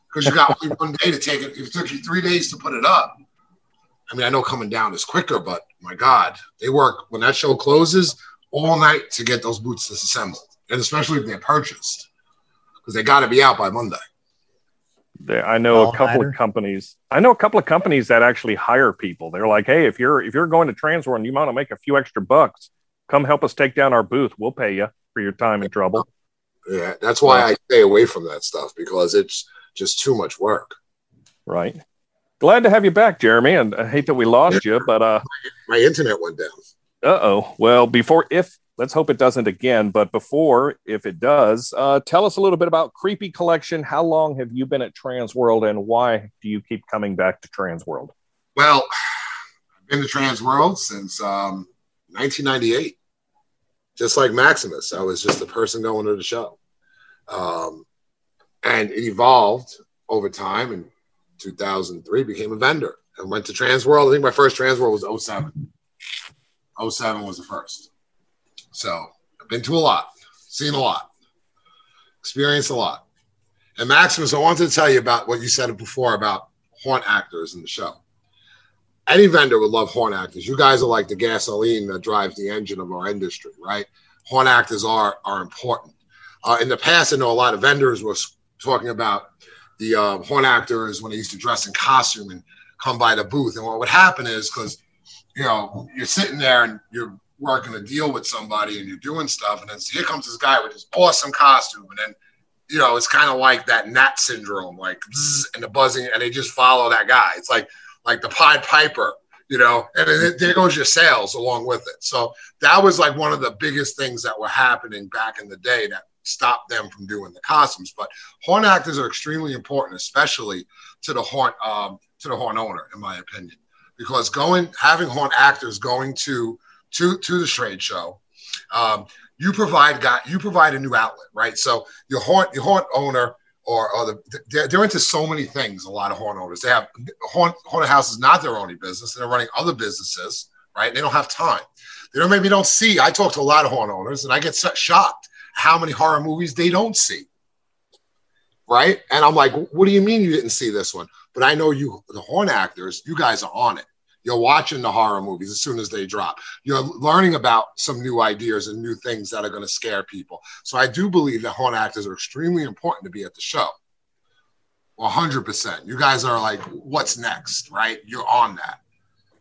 Because you got only one day to take it. It took you three days to put it up. I mean, I know coming down is quicker, but my God, they work when that show closes all night to get those boots disassembled, and especially if they're purchased, because they got to be out by Monday. There, I know a couple All-nighter? of companies. I know a couple of companies that actually hire people. They're like, "Hey, if you're if you're going to Transworld and you want to make a few extra bucks, come help us take down our booth. We'll pay you for your time and trouble." Yeah, that's why I stay away from that stuff because it's just too much work. Right. Glad to have you back, Jeremy. And I hate that we lost you, but uh, My internet went down. uh oh. Well, before if let's hope it doesn't again, but before if it does, uh, tell us a little bit about Creepy Collection. How long have you been at Transworld, and why do you keep coming back to Transworld? Well, I've been to Transworld since um, 1998. Just like Maximus, I was just a person going to the show. Um, and it evolved over time. In 2003, became a vendor and went to Transworld. I think my first Transworld was 07. 07 was the first. So I've been to a lot, seen a lot, experienced a lot. And Maximus, I wanted to tell you about what you said before about haunt actors in the show. Any vendor would love haunt actors. You guys are like the gasoline that drives the engine of our industry, right? Haunt actors are are important. Uh, in the past, I know a lot of vendors were talking about the uh, haunt actors when they used to dress in costume and come by the booth. And what would happen is because you know you're sitting there and you're working a deal with somebody and you're doing stuff, and then here comes this guy with this awesome costume, and then you know it's kind of like that gnat syndrome, like and the buzzing, and they just follow that guy. It's like like the Pied Piper. you know, and it, there goes your sales along with it. So that was like one of the biggest things that were happening back in the day that stopped them from doing the costumes. But haunt actors are extremely important, especially to the haunt um, to the haunt owner, in my opinion, because going having haunt actors going to to to the trade show. Um, you provide got you provide a new outlet, right? So your haunt your haunt owner or, the, they're, they're into so many things. A lot of haunt owners they have haunt haunted house is not their only business. They're running other businesses, right? They don't have time. They don't maybe don't see. I talk to a lot of haunt owners, and I get shocked how many horror movies they don't see, right? And I'm like, what do you mean you didn't see this one? But I know you, the haunt actors, you guys are on it. You're watching the horror movies as soon as they drop. You're learning about some new ideas and new things that are going to scare people. So I do believe that haunt actors are extremely important to be at the show. 100%. You guys are like, what's next, right? You're on that.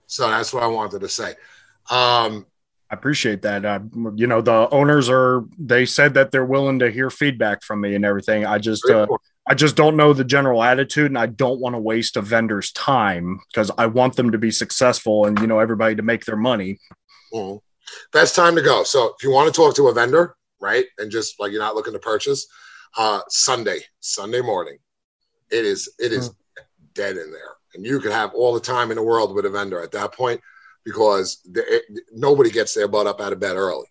So that's what I wanted to say. Um, I appreciate that. Uh, you know, the owners are, they said that they're willing to hear feedback from me and everything. I just, uh, I just don't know the general attitude, and I don't want to waste a vendor's time because I want them to be successful and you know everybody to make their money. Mm-hmm. Best time to go. So if you want to talk to a vendor, right, and just like you're not looking to purchase, uh, Sunday, Sunday morning, it is it is mm-hmm. dead in there, and you can have all the time in the world with a vendor at that point because the, it, nobody gets their butt up out of bed early.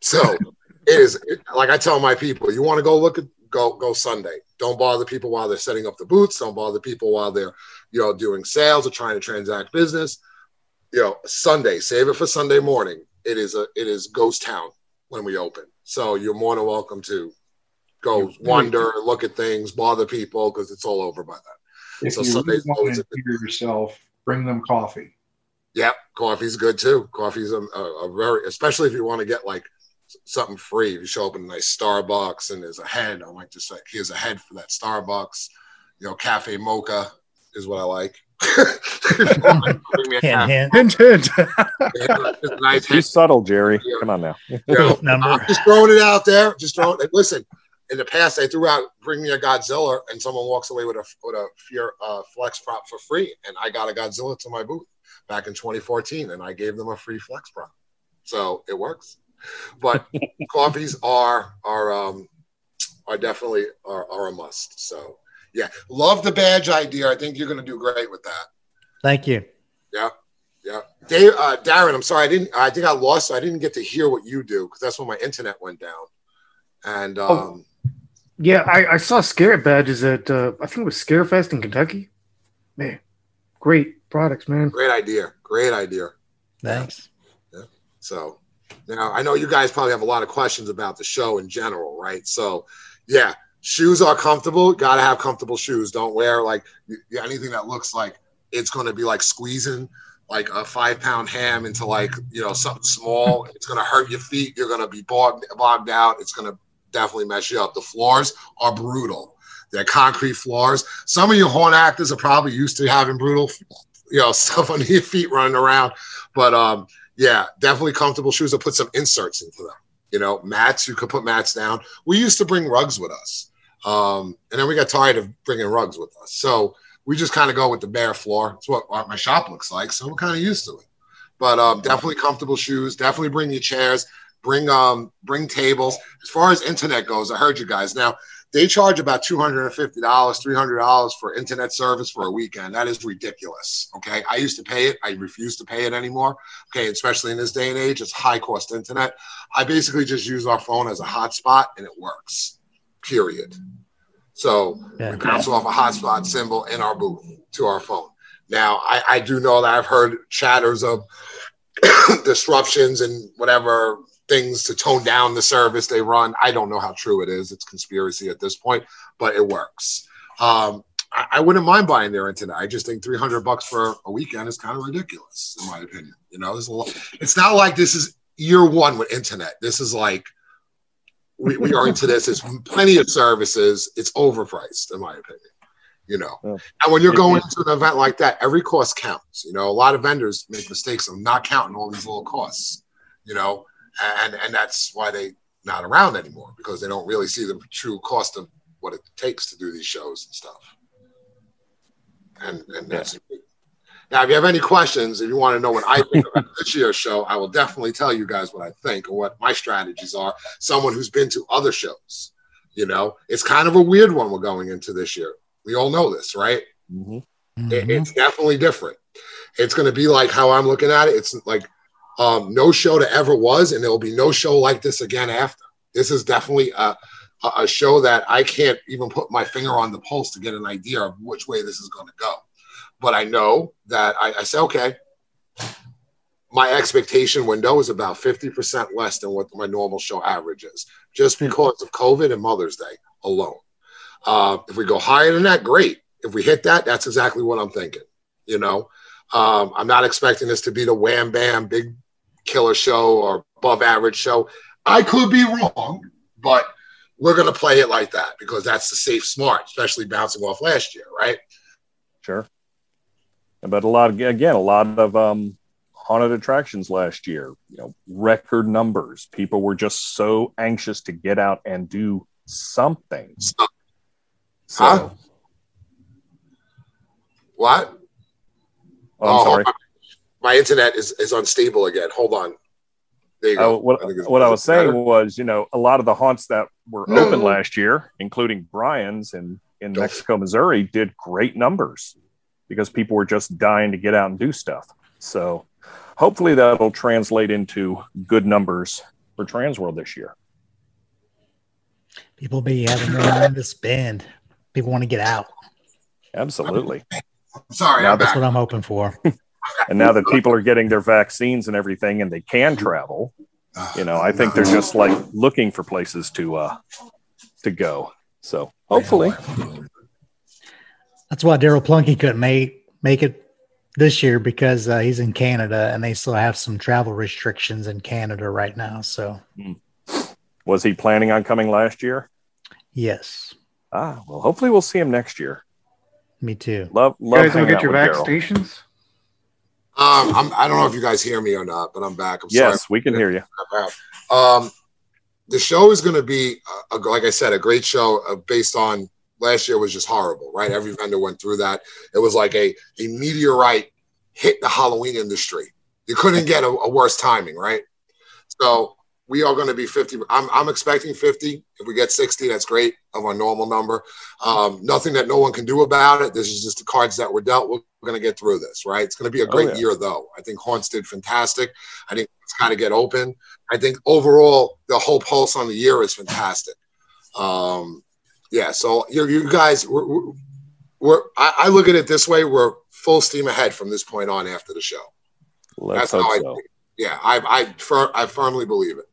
So it is it, like I tell my people, you want to go look at go go Sunday. Don't bother people while they're setting up the booths. Don't bother people while they're you know doing sales or trying to transact business. You know, Sunday, save it for Sunday morning. It is a it is ghost town when we open. So you're more than welcome to go you wander, look at things, bother people because it's all over by then. If so you really want to hear yourself, bring them coffee. Yep, coffee's good too. Coffee's a, a, a very, especially if you want to get like something free. If you show up in a nice Starbucks and there's a head, I might just like, here's a head for that Starbucks. You know, cafe mocha is what I like. hint, hint. hint, hint. nice Be subtle, Jerry. Come on now. You know, I'm just throwing it out there. Just throwing it. Listen, in the past, I threw out "Bring Me a Godzilla," and someone walks away with a with a fear uh, flex prop for free, and I got a Godzilla to my booth back in 2014, and I gave them a free flex prop. So it works but coffees are are um, are definitely are, are a must. So yeah, love the badge idea. I think you're going to do great with that. Thank you. Yeah, yeah. Dave, uh, Darren, I'm sorry, I didn't. I think I lost. I didn't get to hear what you do because that's when my internet went down. And oh, um, oh, yeah, I, I saw scare badges at uh, I think it was Scarefest in Kentucky. Man, great products, man. Great idea. Great idea. Thanks. Yeah. So now, I know you guys probably have a lot of questions about the show in general, right? So, yeah, shoes are comfortable. Got to have comfortable shoes. Don't wear like anything that looks like it's going to be like squeezing like a five pound ham into like, you know, something small. It's going to hurt your feet. You're going to be bogged, bogged out. It's going to definitely mess you up. The floors are brutal. They're concrete floors. Some of you haunt actors are probably used to having brutal, you know, stuff under your feet running around. But um, yeah, definitely comfortable shoes. I'll put some inserts into them. You know, mats, you could put mats down. We used to bring rugs with us. Um, and then we got tired of bringing rugs with us. So we just kind of go with the bare floor. It's what, my shop looks like. So we're kind of used to it. But um, definitely comfortable shoes. Definitely bring your chairs. Bring um bring tables. As far as internet goes, I heard you guys. Now they charge about $250, $300 for internet service for a weekend. That is ridiculous. Okay. I used to pay it. I refuse to pay it anymore. Okay. Especially in this day and age, it's high cost internet. I basically just use our phone as a hotspot and it works, period. So yeah. we bounce off a hotspot symbol in our booth to our phone. Now, I, I do know that I've heard chatters of disruptions and whatever things to tone down the service they run. I don't know how true it is. It's conspiracy at this point, but it works. Um, I, I, wouldn't mind buying their internet. I just think 300 bucks for a weekend is kind of ridiculous, in my opinion. You know, there's a lot. It's not like this is year one with internet. This is like we, we are into this. There's plenty of services. It's overpriced, in my opinion. You know, yeah. and when you're going to an event like that, every cost counts. You know, a lot of vendors make mistakes of not counting all these little costs. You know, and and that's why they not around anymore because they don't really see the true cost of what it takes to do these shows and stuff. And and that's. Now, if you have any questions, if you want to know what I think about this year's show, I will definitely tell you guys what I think or what my strategies are. Someone who's been to other shows, you know, it's kind of a weird one we're going into this year. We all know this, right? Mm-hmm. It- it's definitely different. It's going to be like how I'm looking at it. It's like um, no show that ever was, and there will be no show like this again after. This is definitely a, a, show that I can't even put my finger on the pulse to get an idea of which way this is going to go. But I know that I, I say, okay, my expectation window is about 50% less than what my normal show average is, just because of COVID and Mother's Day alone. Uh, if we go higher than that, great. If we hit that, that's exactly what I'm thinking. You know, um, I'm not expecting this to be the wham bam big killer show or above average show. I could be wrong, but we're going to play it like that because that's the safe smart, especially bouncing off last year, right? Sure. But a lot of, again, a lot of um, haunted attractions last year, you know, record numbers. People were just so anxious to get out and do something. So, Huh? What? Oh, I'm sorry. My, my internet is, is unstable again. Hold on. There you go. Uh, what, I what I was saying better. was, you know, a lot of the haunts that were No. open last year, including Brian's in, in Mexico, Missouri, did great numbers because people were just dying to get out and do stuff. So hopefully that'll translate into good numbers for Transworld this year. People be having more money to spend. People want to get out. Absolutely. Sorry, Now I'm that- back. That's what I'm hoping for. And now that people are getting their vaccines and everything and they can travel, you know, I think they're just like looking for places to uh to go. So hopefully. That's why Daryl Plunky couldn't make make it this year because uh, he's in Canada and they still have some travel restrictions in Canada right now. So Was he planning on coming last year? yes, Ah, well, hopefully we'll see him next year. me too. Love, You love guys don't get your with vac Daryl. stations? Um, I'm, I don't know if you guys hear me or not, but I'm back. I'm Yes, sorry. we can hear you. Um, the show is going to be, uh, a, like I said, a great show uh, based on last year was just horrible, right? Every vendor went through that. It was like a, a meteorite hit the Halloween industry. You couldn't get a, a worse timing, right? So we are going to be 50. I'm, I'm expecting 50. If we get 60, that's great of our normal number. Um, nothing that no one can do about it. This is just the cards that were dealt. We're going to get through this, right? It's going to be a Oh, great yeah. year, though. I think Haunts did fantastic. I think it's kind to get open. I think overall, the whole pulse on the year is fantastic. Um, yeah, so you, you guys, we're, we're, we're I, I look at it this way: we're full steam ahead from this point on after the show. Let's That's how I think. Yeah, I I, I firmly believe it.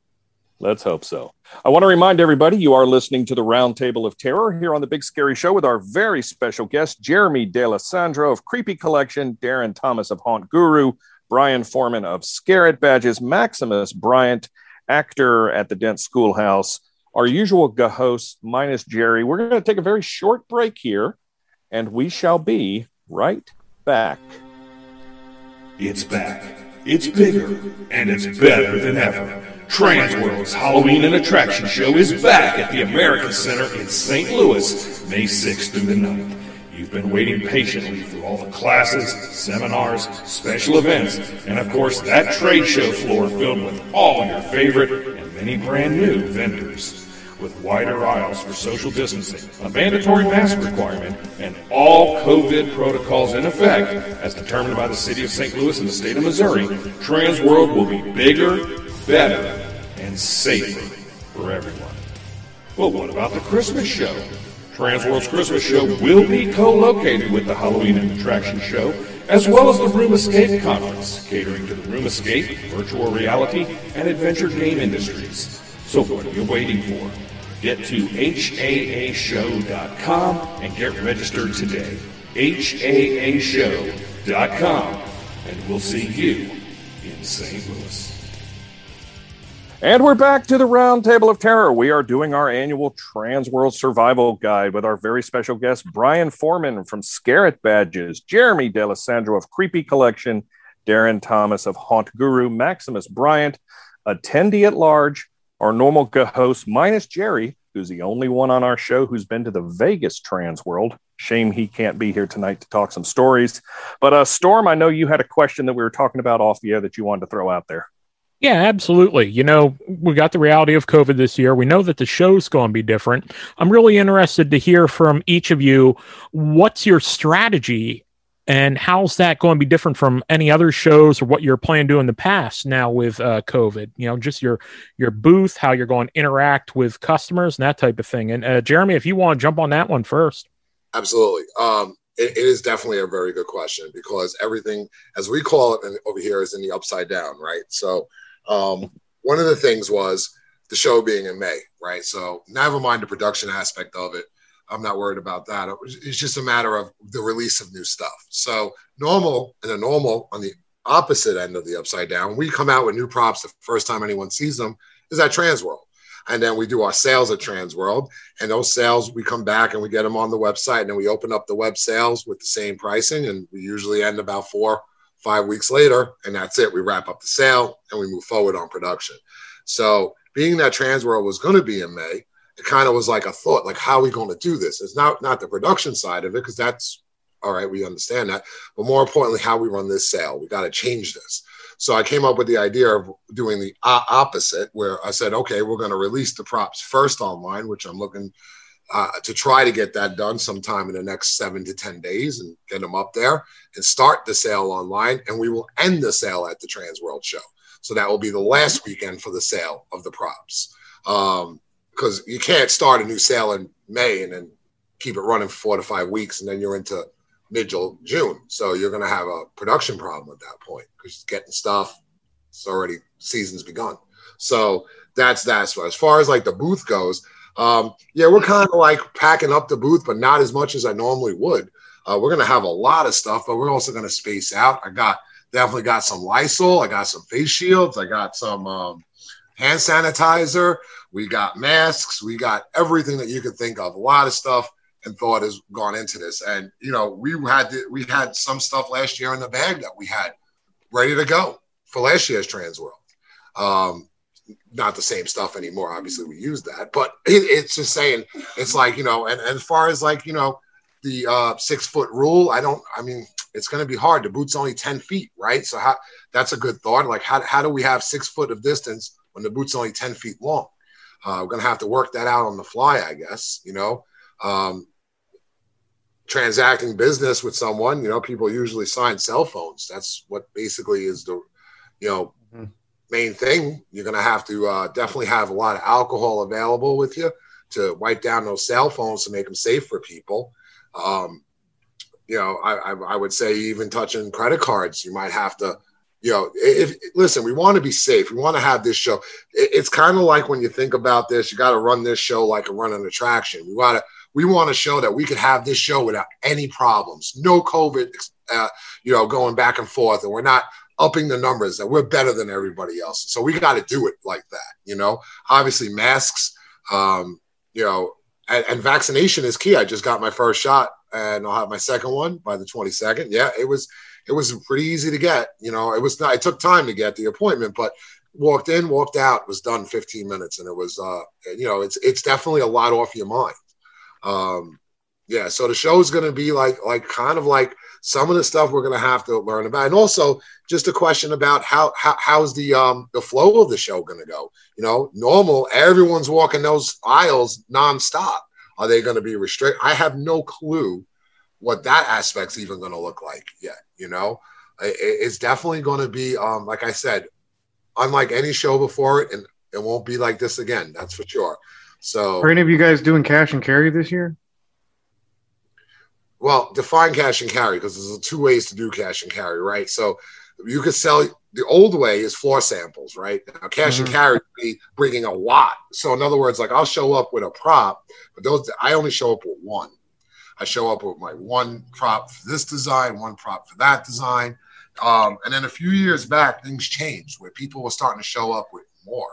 Let's hope so. I want to remind everybody you are listening to the Roundtable of Terror here on the Big Scary Show with our very special guest, Jeremy D'Alessandro of Creepy Collection, Darren Thomas of Haunt Guru, Brian Foreman of Scare It Badges, Maximus Bryant, actor at the Dent Schoolhouse, our usual host minus Jerry. We're going to take a very short break here, and we shall be right back. It's back. It's bigger, and it's better than ever. Transworld's Halloween and Attraction Show is back at the America Center in St. Louis, May 6th through the 9th. You've been waiting patiently through all the classes, seminars, special events, and of course that trade show floor filled with all your favorite and many brand new vendors. With wider aisles for social distancing, a mandatory mask requirement, and all COVID protocols in effect, as determined by the city of St. Louis and the state of Missouri, Transworld will be bigger, better, and safer for everyone. Well, what about the Christmas show? Transworld's Christmas show will be co-located with the Halloween and Attraction Show, as well as the Room Escape Conference, catering to the Room Escape, virtual reality, and adventure game industries. So what are you waiting for? Get to HAAshow.com and get registered today. HAAshow.com, and we'll see you in St. Louis. And we're back to the Roundtable of Terror. We are doing our annual Transworld Survival Guide with our very special guest, Brian Foreman from Scare It Badges, Jeremy D'Alessandro of Creepy Collection, Darren Thomas of Haunt Guru, Maximus Bryant, attendee at large, our normal host, minus Jerry, who's who's the only one on our show who's been to the Vegas Transworld. Shame he can't be here tonight to talk some stories. But uh, Storm, I know you had a question that we were talking about off the air that you wanted to throw out there. Yeah, absolutely. You know, we got the reality of COVID this year. We know that the show's going to be different. I'm really interested to hear from each of you what's your strategy and how's that going to be different from any other shows or what you're planning to do in the past now with uh, COVID? You know, just your your booth, how you're going to interact with customers and that type of thing. And uh, Jeremy, if you want to jump on that one first. Absolutely. Um, it, it is definitely a very good question because everything, as we call it over here, is in the upside down, right? So um, one of the things was the show being in May, right? So never mind the production aspect of it. I'm not worried about that. It's just a matter of the release of new stuff. So normal and a normal on the opposite end of the upside down, we come out with new props the first time anyone sees them is at Transworld. And then we do our sales at Transworld. And those sales, we come back and we get them on the website. And then we open up the web sales with the same pricing. And we usually end about four, five weeks later. And that's it. We wrap up the sale and we move forward on production. So being that Transworld was going to be in May, it kind of was like a thought, like, how are we going to do this? It's not not the production side of it, because that's all right, we understand that. But more importantly, how we run this sale. We got to change this. So I came up with the idea of doing the opposite, where I said, okay, we're going to release the props first online, which I'm looking uh, to try to get that done sometime in the next seven to 10 days and get them up there and start the sale online. And we will end the sale at the Transworld Show. So that will be the last weekend for the sale of the props. Um, because you can't start a new sale in May and then keep it running for four to five weeks, and then you're into mid June. So you're going to have a production problem at that point because getting stuff, it's already season's begun. So that's that. So as far as like the booth goes, um, yeah, we're kind of like packing up the booth, but not as much as I normally would. Uh, we're to have a lot of stuff, but we're also to space out. I got definitely got some Lysol. I got some face shields. I got some um, hand sanitizer. We got masks. We got everything that you could think of. A lot of stuff and thought has gone into this. And you know, we had to, we had some stuff last year in the bag that we had ready to go for last year's Transworld. Um, not the same stuff anymore. Obviously, we use that, but it, it's just saying it's like you know, and, and as far as like you know, the uh, six foot rule, I don't. I mean, it's going to be hard. The boot's only ten feet, right? So how that's a good thought. Like how how do we have six foot of distance when the boot's only ten feet long? Uh, we're going to have to work that out on the fly, I guess. You know, um, transacting business with someone, you know, people usually sign cell phones. That's what basically is the, you know. Main thing. You're going to have to uh, definitely have a lot of alcohol available with you to wipe down those cell phones to make them safe for people. Um, you know, I, I, I would say even touching credit cards, you might have to you know, if listen, we want to be safe. We want to have this show. It, it's kind of like when you think about this, you got to run this show like a run an attraction. We want to we want to show that we could have this show without any problems, no COVID, uh, you know, going back and forth, and we're not upping the numbers. That we're better than everybody else. So we got to do it like that. You know, obviously masks. Um, you know, and, and vaccination is key. I just got my first shot, and I'll have my second one by the twenty second. Yeah, it was it was pretty easy to get. You know, it was not, it took time to get the appointment, but walked in, walked out, was done 15 minutes. And it was, uh, you know, it's, it's definitely a lot off your mind. Um, yeah. So the show is going to be like, like kind of like some of the stuff we're going to have to learn about. And also just a question about how, how how's the, um, the flow of the show going to go? You know, normal, everyone's walking those aisles nonstop. Are they going to be restricted? I have no clue what that aspect's even going to look like yet. You know, it, it's definitely going to be, um, like I said, unlike any show before it, and it won't be like this again. That's for sure. So, are any of you guys doing cash and carry this year? Well, define cash and carry because there's two ways to do cash and carry, right? So you could sell the old way is floor samples, right? Now, cash mm-hmm. and carry would be bringing a lot. So in other words, like I'll show up with a prop, but those I only show up with one. I show up with my one prop for this design, one prop for that design. Um, and then a few years back, things changed where people were starting to show up with more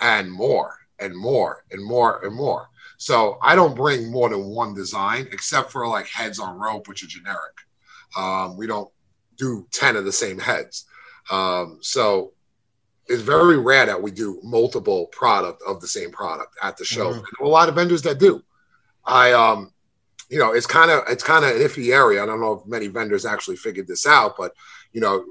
and more and more and more and more. So I don't bring more than one design except for like heads on rope, which are generic. Um, we don't do 10 of the same heads. Um, so it's very rare that we do multiple product of the same product at the show. Mhm. There a lot of vendors that do. I um, you know, it's kind of it's kind of an iffy area. I don't know if many vendors actually figured this out, but you know,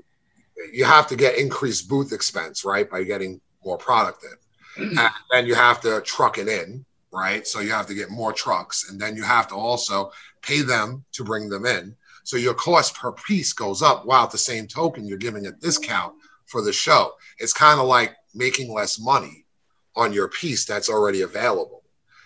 you have to get increased booth expense, right, by getting more product in. and then you have to truck it in, right? So you have to get more trucks, and then you have to also pay them to bring them in. So your cost per piece goes up while at the same token you're giving a discount for the show. It's kind of like making less money on your piece that's already available.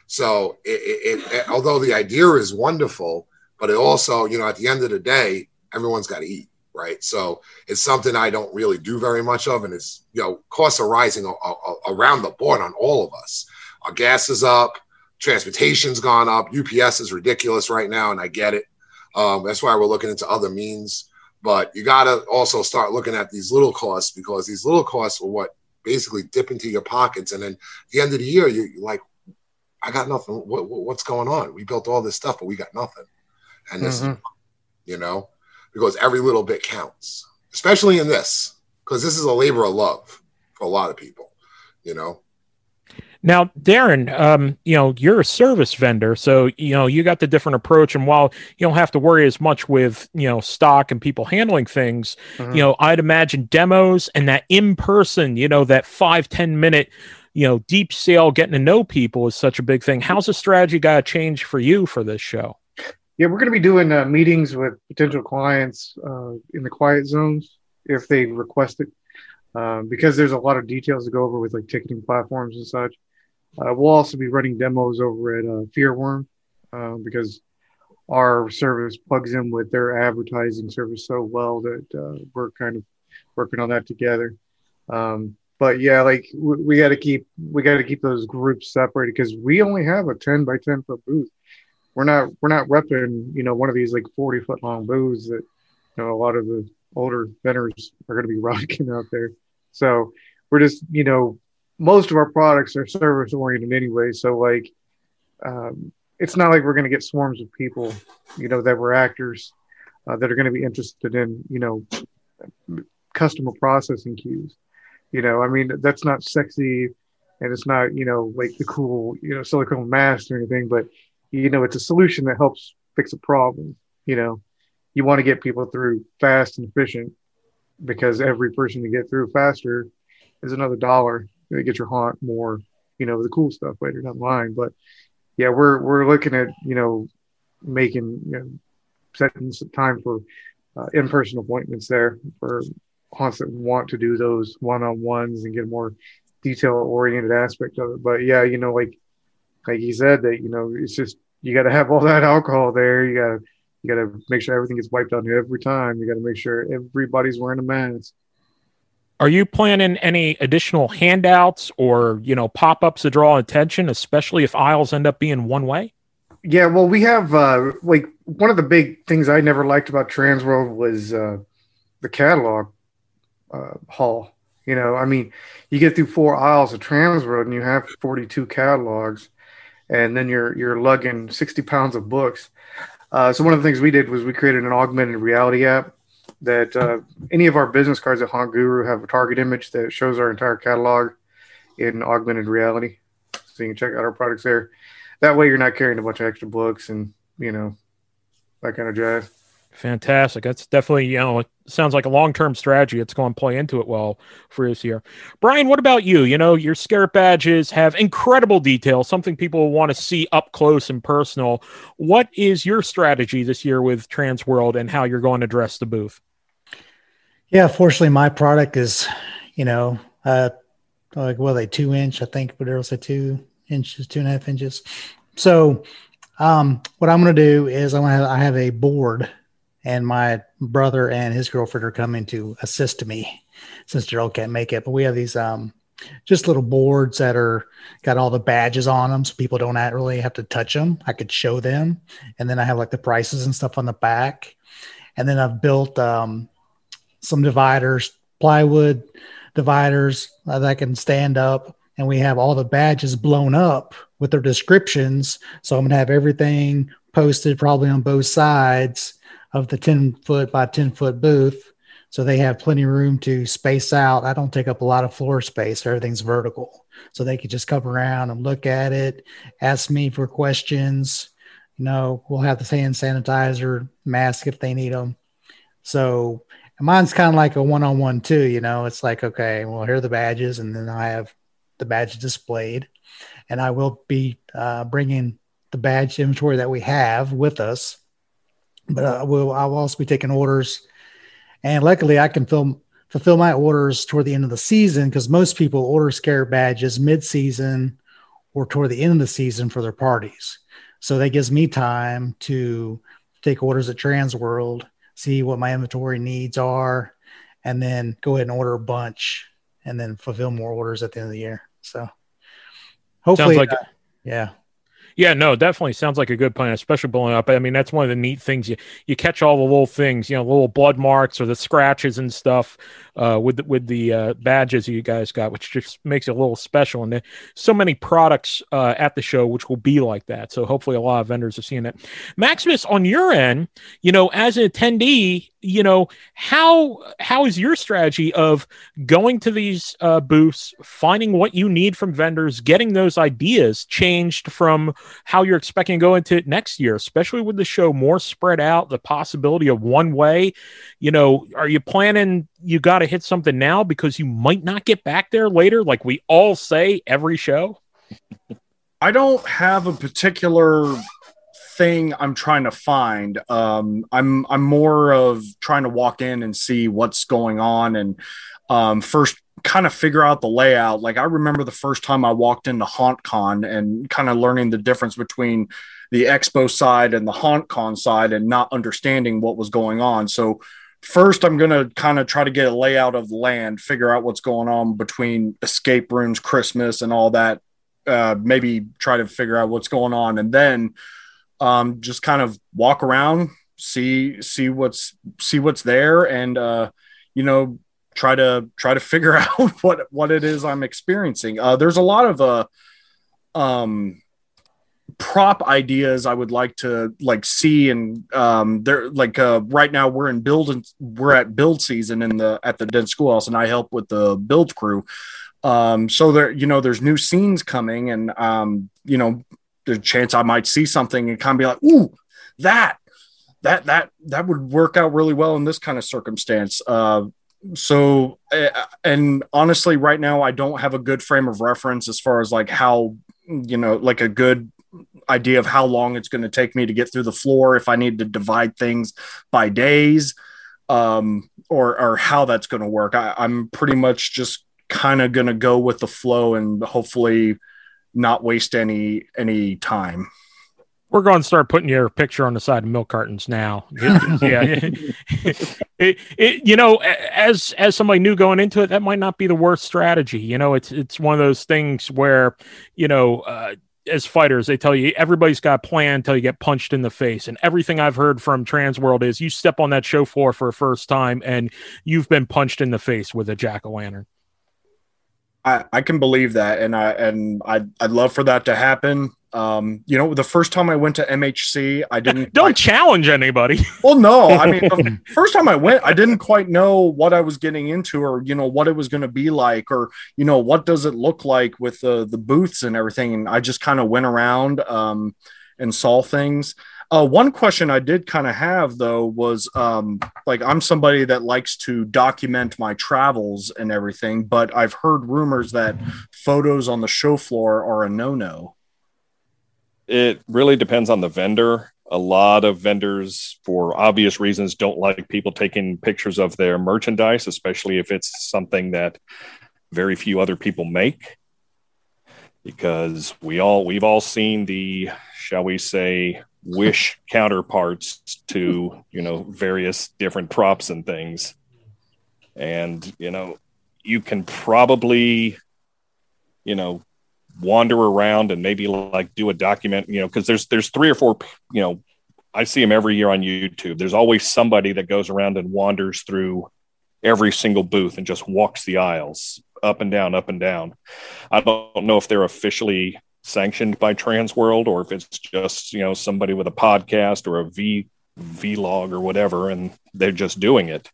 So it, it, it although the idea is wonderful, but it also, you know, at the end of the day, everyone's got to eat, right? So it's something I don't really do very much of, and it's you know, costs are rising a- a- around the board on all of us. Our gas is up, transportation's gone up, UPS is ridiculous right now, and I get it. Um, that's why we're looking into other means. But you got to also start looking at these little costs because these little costs are what basically dip into your pockets. And then at the end of the year, you- you're like, I got nothing. What, what- what's going on? We built all this stuff, but we got nothing. And this, Mhm. you know, because every little bit counts, especially in this, because this is a labor of love for a lot of people, you know. Now, Darren, um, you know, you're a service vendor, so you know you got the different approach. And while you don't have to worry as much with you know stock and people handling things, Mhm. you know, I'd imagine demos and that in person, you know, that five ten minute, you know, deep sale, getting to know people is such a big thing. How's the strategy got to change for you for this show? Yeah, we're going to be doing uh, meetings with potential clients uh, in the quiet zones if they request it, um, because there's a lot of details to go over with like ticketing platforms and such. Uh, we'll also be running demos over at uh, Fearworm uh, because our service plugs in with their advertising service so well that uh, we're kind of working on that together. Um, but yeah, like we, we got to keep we got to keep those groups separated because we only have a ten by ten foot booth we're not we're not repping you know one of these like 40 foot long booths that you know a lot of the older vendors are going to be rocking out there so we're just you know most of our products are service oriented anyway. So like um, it's not like we're going to get swarms of people you know that were actors uh, that are going to be interested in you know customer processing queues you know i mean that's not sexy and it's not you know like the cool you know silicone mask or anything but you know it's a solution that helps fix a problem you know. You want to get people through fast and efficient because every person to get through faster is another dollar get your haunt more you know the cool stuff later down the line. But yeah we're we're looking at you know making you know setting some time for uh, in-person appointments there for haunts that want to do those one-on-ones and get a more detail oriented aspect of it. But yeah you know like like he said that you know it's just you got to have all that alcohol there. You got to you got to make sure everything gets wiped out every time. You got to make sure everybody's wearing a mask Are you planning any additional handouts or you know pop-ups to draw attention, especially if aisles end up being one way? yeah well we have uh like one of the big things i never liked about transworld was uh the catalog uh haul you know i mean you get through four aisles of transworld and you have 42 catalogs and then you're you're lugging 60 pounds of books uh, so one of the things we did was we created an augmented reality app that uh, any of our business cards at Haunt Guru have a target image that shows our entire catalog in augmented reality. So you can check out our products there. That way you're not carrying a bunch of extra books and you know that kind of jazz. Fantastic. That's definitely, you know, it sounds like a long term strategy. It's going to play into it well for us here. Brian, what about you? You know, your Scarab badges have incredible detail, something people want to see up close and personal. What is your strategy this year with Transworld and how you're going to dress the booth? Yeah, fortunately, my product is, you know, uh, like are they two inch? I think, but else say two inches, two and a half inches. So, um, what I'm going to do is I'm going to I have a board, and my brother and his girlfriend are coming to assist me since Gerald can't make it. But we have these um, just little boards that are got all the badges on them, so people don't really have to touch them. I could show them, and then I have like the prices and stuff on the back, and then I've built um, some dividers, plywood dividers uh, that can stand up, and we have all the badges blown up with their descriptions. So I'm gonna have everything posted probably on both sides of the 10 foot by 10 foot booth So they have plenty of room to space out. I don't take up a lot of floor space. Everything's vertical. So they could just come around and look at it, ask me for questions. You know, we'll have the hand sanitizer, mask if they need them. So mine's kind of like a one on one too. You know, it's like, okay, well, here are the badges. And then I have the badge displayed. And I will be uh, bringing the badge inventory that we have with us. But uh, we'll, I'll also be taking orders and luckily, I can fill, fulfill my orders toward the end of the season because most people order Scarab badges mid season or toward the end of the season for their parties. So that gives me time to take orders at Transworld, see what my inventory needs are, and then go ahead and order a bunch and then fulfill more orders at the end of the year. So hopefully, like uh, yeah. Yeah, no, definitely sounds like a good plan, especially blowing up. I mean, that's one of the neat things. You you catch all the little things, you know, little blood marks or the scratches and stuff uh, with the, with the uh, badges you guys got, which just makes it a little special. And so many products uh, at the show which will be like that. So hopefully, a lot of vendors are seeing it. Maximus, on your end, you know, as an attendee, you know how how is your strategy of going to these uh, booths finding what you need from vendors getting those ideas changed from how you're expecting to go into it next year especially with the show more spread out the possibility of one way you know are you planning you got to hit something now because you might not get back there later like we all say every show I don't have a particular thing I'm trying to find. Um, I'm I'm more of trying to walk in and see what's going on and um, first kind of figure out the layout. Like I remember the first time I walked into HauntCon and kind of learning the difference between the expo side and the HauntCon side and not understanding what was going on. So first I'm going to kind of try to get a layout of the land, figure out what's going on between escape rooms, Christmas and all that. Uh, maybe try to figure out what's going on and then um, just kind of walk around, see see what's see what's there, and uh, you know try to try to figure out what what it is I'm experiencing. Uh, there's a lot of uh, um, prop ideas I would like to like see and um they're like uh right now we're in build we're at build season in the at the Dent Schoolhouse and I help with the build crew um so there you know there's new scenes coming and um you know there's a chance I might see something and kind of be like, ooh, that, that, that, that would work out really well in this kind of circumstance. Uh, so, uh, and honestly, right now, I don't have a good frame of reference as far as like how, you know, like a good idea of how long it's going to take me to get through the floor if I need to divide things by days um, or, or how that's going to work. I, I'm pretty much just kind of going to go with the flow and hopefully not waste any any time. We're going to start putting your picture on the side of milk cartons now. yeah, it, it, you know, as as somebody new going into it, that might not be the worst strategy. You know, it's it's one of those things where, you know, uh, as fighters, they tell you everybody's got a plan until you get punched in the face. And everything I've heard from Transworld is you step on that show floor for a first time and you've been punched in the face with a jack o' lantern. I, I can believe that, and I and I'd, I'd love for that to happen. Um, you know, the first time I went to MHC, I didn't don't challenge anybody. Well, no, I mean, the first time I went, I didn't quite know what I was getting into, or you know, what it was going to be like, or you know, what does it look like with the the booths and everything. And I just kind of went around um, and saw things. Uh, one question I did kind of have though was um, like I'm somebody that likes to document my travels and everything, but I've heard rumors that photos on the show floor are a no-no. It really depends on the vendor. A lot of vendors, for obvious reasons, don't like people taking pictures of their merchandise, especially if it's something that very few other people make. Because we all we've all seen the, shall we say, wish counterparts to you know various different props and things and you know you can probably you know wander around and maybe like do a document you know because there's there's three or four you know i see them every year on youtube there's always somebody that goes around and wanders through every single booth and just walks the aisles up and down up and down i don't know if they're officially sanctioned by Transworld or if it's just you know somebody with a podcast or a V vlog or whatever, and they're just doing it.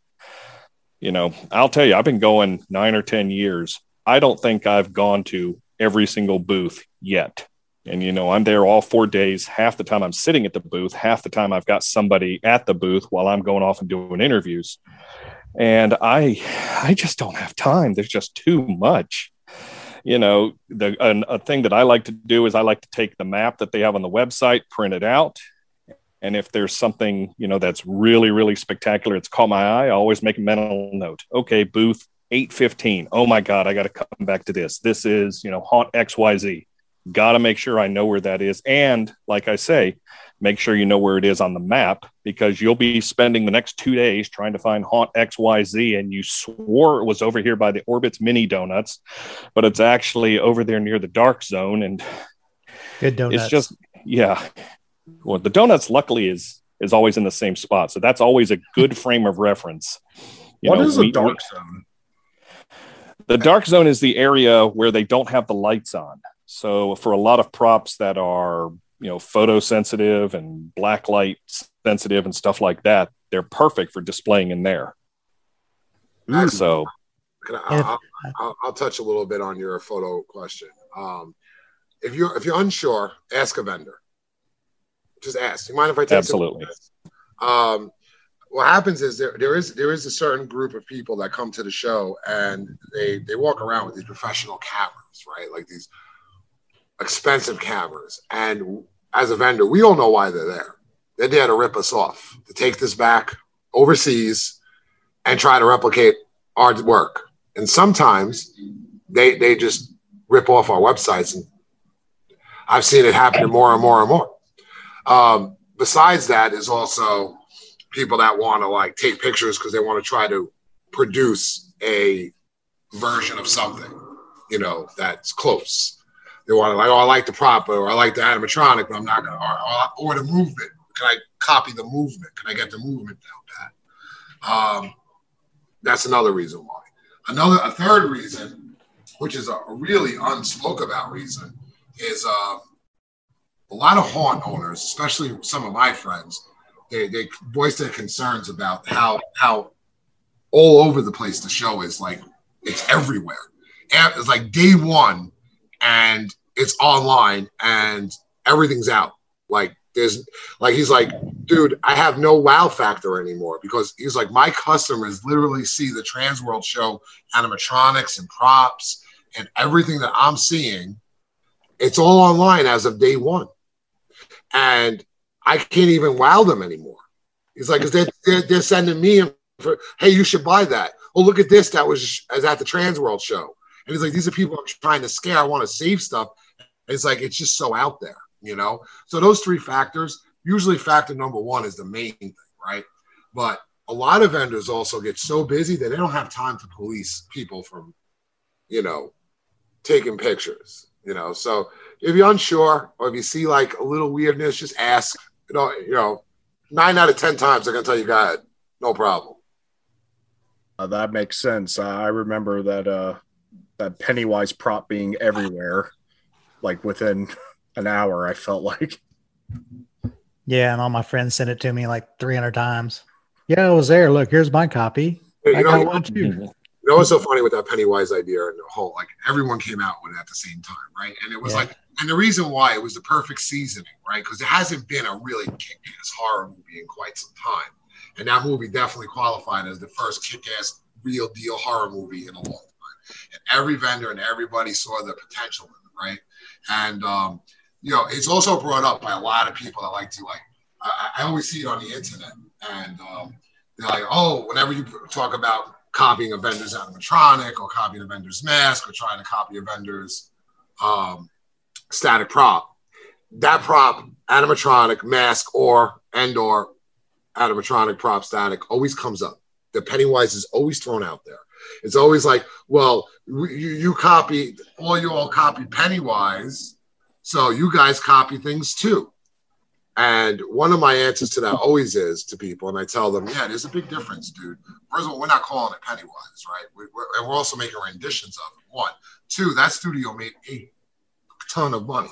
you know, I'll tell you, I've been going nine or 10 years. I don't think I've gone to every single booth yet. And, you know, I'm there all four days. Half the time I'm sitting at the booth, half the time I've got somebody at the booth while I'm going off and doing interviews. And I, I just don't have time. There's just too much. You know, the an, a thing that I like to do is I like to take the map that they have on the website, print it out, and if there's something, you know, that's really, really spectacular, it's caught my eye, I always make a mental note. Okay, booth 815. Oh my God, I got to come back to this. This is, you know, haunt XYZ. Got to make sure I know where that is. And like I say, make sure you know where it is on the map because you'll be spending the next two days trying to find haunt XYZ. And you swore it was over here by the Orbit's mini donuts, but it's actually over there near the dark zone. And good donuts. It's just, yeah, well, the donuts luckily is is always in the same spot, so that's always a good frame of reference. You what know, is a dark we, zone? The dark zone is the area where they don't have the lights on. So for a lot of props that are you know photosensitive and black light sensitive and stuff like that, they're perfect for displaying in there. Actually, so I, I'll, I'll, I'll, touch a little bit on your photo question. Um, if you're if you're unsure, ask a vendor just ask. You mind if I take absolutely? Um, what happens is there there is there is a certain group of people that come to the show and they they walk around with these professional cameras, right? Like these expensive cameras. And as a vendor, we all know why they're there. They're there to rip us off, to take this back overseas and try to replicate our work. And sometimes they they just rip off our websites and I've seen it happen more and more and more. Um, besides that, is also people that want to like take pictures because they want to try to produce a version of something, you know, that's close. They want to like, oh, I like the prop or I like the animatronic, but I'm not gonna or, or, the movement. Can I copy the movement? Can I get the movement down pat? Um, that's another reason why. Another a third reason, which is a really unspoke about reason, is um, a lot of haunt owners, especially some of my friends, they, they voice their concerns about how how all over the place the show is. Like it's everywhere. And it's like day one, and it's online, and everything's out. Like there's like he's like, dude, I have no wow factor anymore because he's like, my customers literally see the Transworld show animatronics and props and everything that I'm seeing. It's all online as of day one and I can't even wow them anymore. He's like, they're, they're, they're sending me for, hey, you should buy that. Oh, look at this. That was as at the Transworld show. And he's like, these are people I'm trying to scare. I want to save stuff. It's like, it's just so out there, you know? So those three factors, usually factor number one is the main thing, right? But a lot of vendors also get so busy that they don't have time to police people from, you know, taking pictures, you know? So if you're unsure or if you see like a little weirdness, just ask. You know, you know, nine out of ten times they're gonna tell you, God, no problem." Uh, that makes sense. Uh, I remember that uh, that Pennywise prop being everywhere, like within an hour. I felt like. Yeah, and all my friends sent it to me like 300 times. Yeah, I was there. Look, here's my copy. I got one too. You know what's so funny with that Pennywise idea and the whole like everyone came out with it at the same time, right? And it was yeah. like, and the reason why it was the perfect seasoning, right? Because it hasn't been a really kick-ass horror movie in quite some time, and that movie definitely qualified as the first kick-ass real deal horror movie in a long time. And every vendor and everybody saw the potential in it, right? And um, you know, it's also brought up by a lot of people that like to like. I, I always see it on the internet, and um, they're like, "Oh, whenever you talk about copying a vendor's animatronic or copying a vendor's mask or trying to copy a vendor's um, static prop. That prop, animatronic, mask, or and or animatronic prop static always comes up. The Pennywise is always thrown out there. It's always like, well, you, you copy, all you all copy Pennywise, so you guys copy things too. And one of my answers to that always is to people, and I tell them, yeah, there's a big difference, dude. First of all, we're not calling it Pennywise, right? We, are and we're also making renditions of it. One, two, that studio made a ton of money,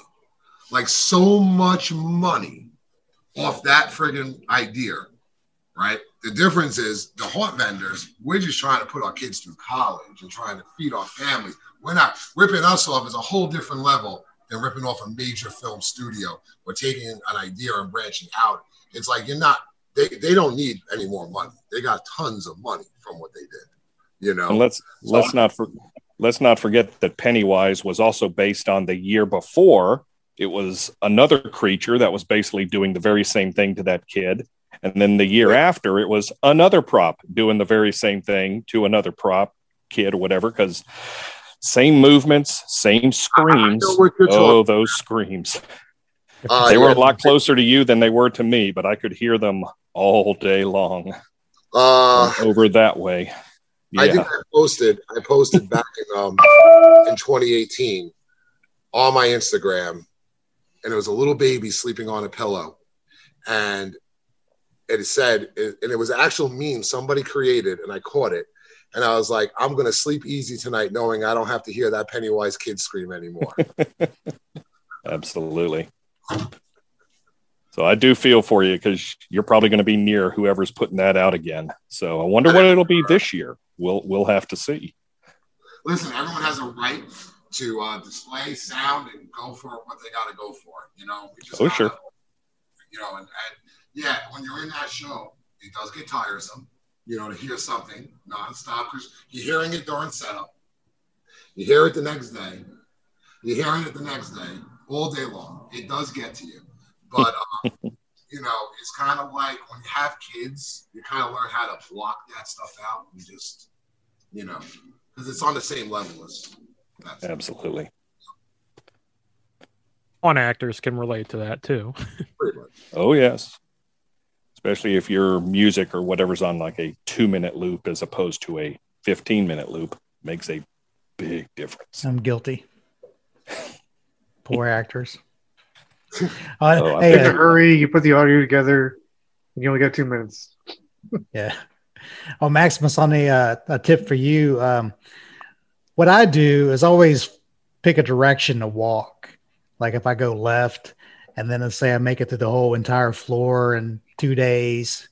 like so much money off that friggin' idea right? The difference is the haunt vendors, we're just trying to put our kids through college and trying to feed our families. We're not ripping us off as a whole different level than ripping off a major film studio or taking an idea and branching out. It's like you're not, they, they don't need any more money. They got tons of money from what they did, you know? And let's So- let's not for, let's not forget that Pennywise was also based on the year before. It was another creature that was basically doing the very same thing to that kid. And then the year after, it was another prop doing the very same thing to another prop kid or whatever, because same movements, same screams. Oh, those screams. Uh, they were a lot closer to you than they were to me, but I could hear them all day long Uh, over that way. I think I posted. I posted back in um in 2018 on my Instagram, and it was a little baby sleeping on a pillow, and it said, and it was an actual meme somebody created, and I caught it, and I was like, I'm gonna sleep easy tonight, knowing I don't have to hear that Pennywise kid scream anymore. Absolutely. So I do feel for you because you're probably going to be near whoever's putting that out again. So I wonder what it'll be this year. We'll we'll have to see. Listen, everyone has a right to uh, display sound and go for what they got to go for. You know, we just Oh gotta- sure. you know, and, and yeah, when you're in that show, it does get tiresome, you know, to hear something nonstop because you're hearing it during setup. You hear it the next day. You're hearing it the next day, all day long. It does get to you. But, um, you know, it's kind of like when you have kids, you kind of learn how to block that stuff out and just, you know, because it's on the same level as Absolutely. On actors can relate to that too. Oh yes. Especially if your music or whatever's on like a two minute loop as opposed to a 15 minute loop makes a big difference. I'm guilty. Poor actors. Uh, Oh, hey, in a hurry, you put the audio together, and you only got two minutes. Yeah. Oh, Maximus, on a, uh, a tip for you. Um, what I do is always pick a direction to walk. Like if I go left and then let's say I make it through the whole entire floor in two days,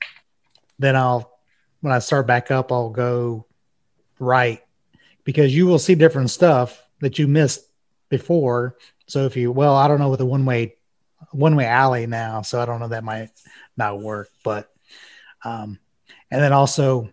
then I'll, when I start back up, I'll go right because you will see different stuff that you missed before. So if you, well, I don't know what the one way, one way alley now. So I don't know that might not work, but, um, and then also,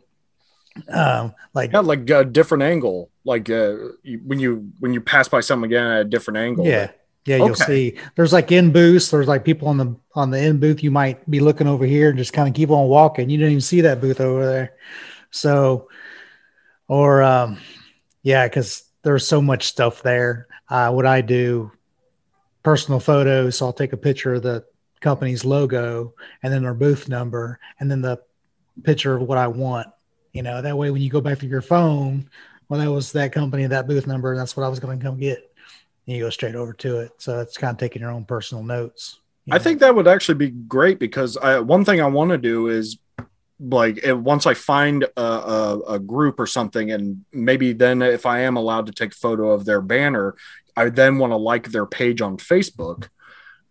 um, like yeah, like a different angle, like uh, you, when you when you pass by something again at a different angle. Yeah. Yeah, you'll Okay. see. There's like in booths. There's like people on the on the in booth. You might be looking over here and just kind of keep on walking. You didn't even see that booth over there. So, or um, yeah, because there's so much stuff there. Uh, what I do, personal photos. So I'll take a picture of the company's logo and then their booth number and then the picture of what I want. You know, that way when you go back to your phone, well, that was that company, that booth number, and that's what I was going to come get. And you go straight over to it. So it's kind of taking your own personal notes. I think that would actually be great because I, one thing I want to do is like once I find a, a, a group or something, and maybe then if I am allowed to take a photo of their banner, I then want to like their page on Facebook.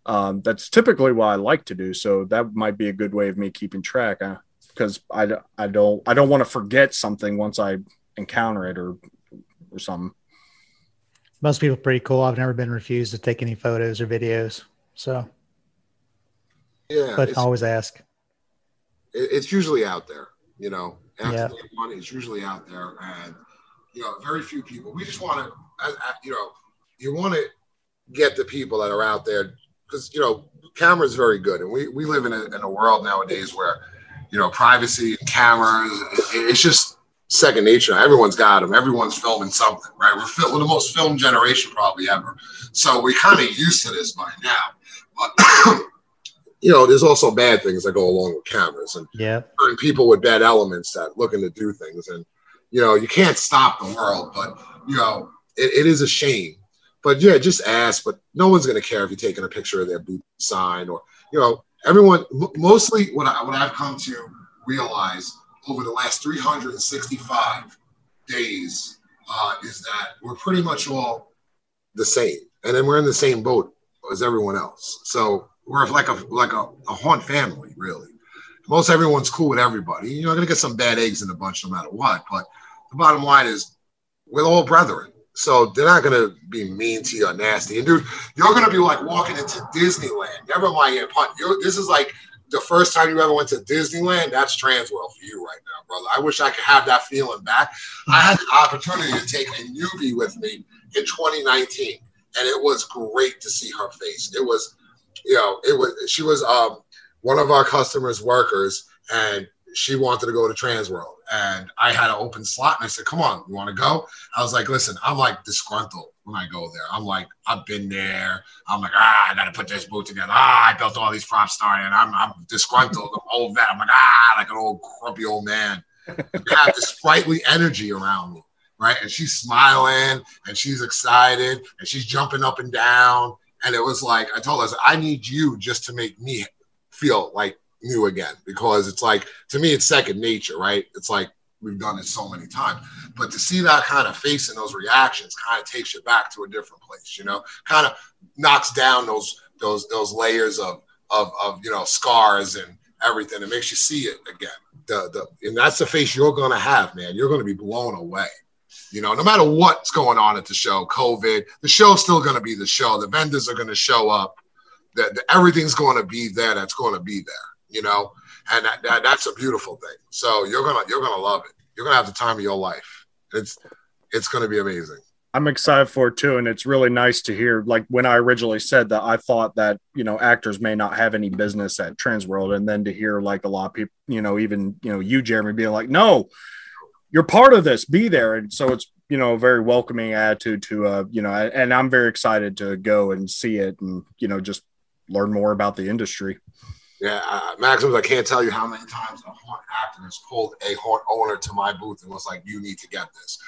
Um, that's typically what I like to do. So that might be a good way of me keeping track because I, d- I don't I don't want to forget something once I encounter it or or something. Most people are pretty cool. I've never been refused to take any photos or videos. So, Yeah, but it's- always ask. it's usually out there, you know. After Yeah. day one, it's usually out there, and you know, very few people. We just want to, you know, you want to get the people that are out there because you know, cameras very good, and we we live in a, in a world nowadays where you know, privacy and cameras, it- it's just second nature. Everyone's got them. Everyone's filming something, right? We're, fil- we're the most filmed generation probably ever, so we're kind of used to this by now. But you know, there's also bad things that go along with cameras, and Yeah. certain people with bad elements that looking to do things, and you know, you can't stop the world, but you know, it, it is a shame. But yeah, just ask. But no one's gonna care if you're taking a picture of their boot sign or you know, everyone. Mostly, what I what I've come to realize over the last 365 days uh, is that we're pretty much all the same, and then we're in the same boat as everyone else. So we're like a like a, a haunt family, really. most everyone's cool with everybody. You're not gonna get some bad eggs in the bunch no matter what. But the bottom line is we're all brethren. So they're not gonna be mean to you or nasty. And dude, you're gonna be like walking into Disneyland. Never mind your punt. You're, this is like the first time you ever went to Disneyland. That's Transworld for you right now, brother. I wish I could have that feeling back. I had the opportunity to take a newbie with me in 2019, and it was great to see her face. It was, you know, it was she was um one of our customers' workers, and she wanted to go to Transworld. And I had an open slot, and I said, Come on, you want to go? I was like, Listen, I'm like disgruntled when I go there. I'm like, I've been there. I'm like, ah, I got to put this boot together. Ah, I built all these props starting. I'm, I'm disgruntled. I'm old vet. I'm like, ah, like an old grumpy old man. I have this sprightly energy around me, right? And she's smiling and she's excited and she's jumping up and down. And it was like, I told her, I, said, I need you just to make me feel like new again because it's like to me it's second nature right? It's like we've done it so many times. But to see that kind of face and those reactions kind of takes you back to a different place you know? Kind of knocks down those those those layers of of, of you know scars and everything. It makes you see it again. The, the and that's the face you're gonna have man. You're gonna be blown away you know? No matter what's going on at the show covid the show's still gonna be the show. The vendors are gonna show up. That everything's to be there that's to be there you know and that, that, that's a beautiful thing so you're gonna you're gonna love it you're gonna have the time of your life it's it's gonna be amazing I'm excited for it too, and it's really nice to hear. Like when I originally said that, I thought that you know actors may not have any business at Transworld, and then to hear like a lot of people, you know, even you know you, Jeremy, being like, "No, you're part of this. Be there." And so it's you know a very welcoming attitude to uh you know, and I'm very excited to go and see it, and you know just learn more about the industry. Yeah, uh, Maximus, I can't tell you how many times a haunt actor has pulled a haunt owner to my booth and was like, "You need to get this."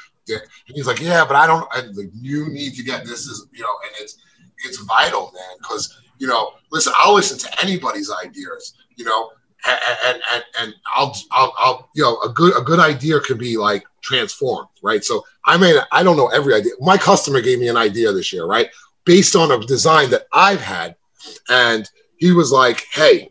He's like, "Yeah, but I don't. I, like, you need to get this." Is you know, and it's it's vital, man, because you know, listen, I'll listen to anybody's ideas, you know, and and and I'll I'll, I'll you know, a good a good idea could be like transformed, right? So I mean, I don't know every idea. My customer gave me an idea this year, right, based on a design that I've had, and he was like, "Hey."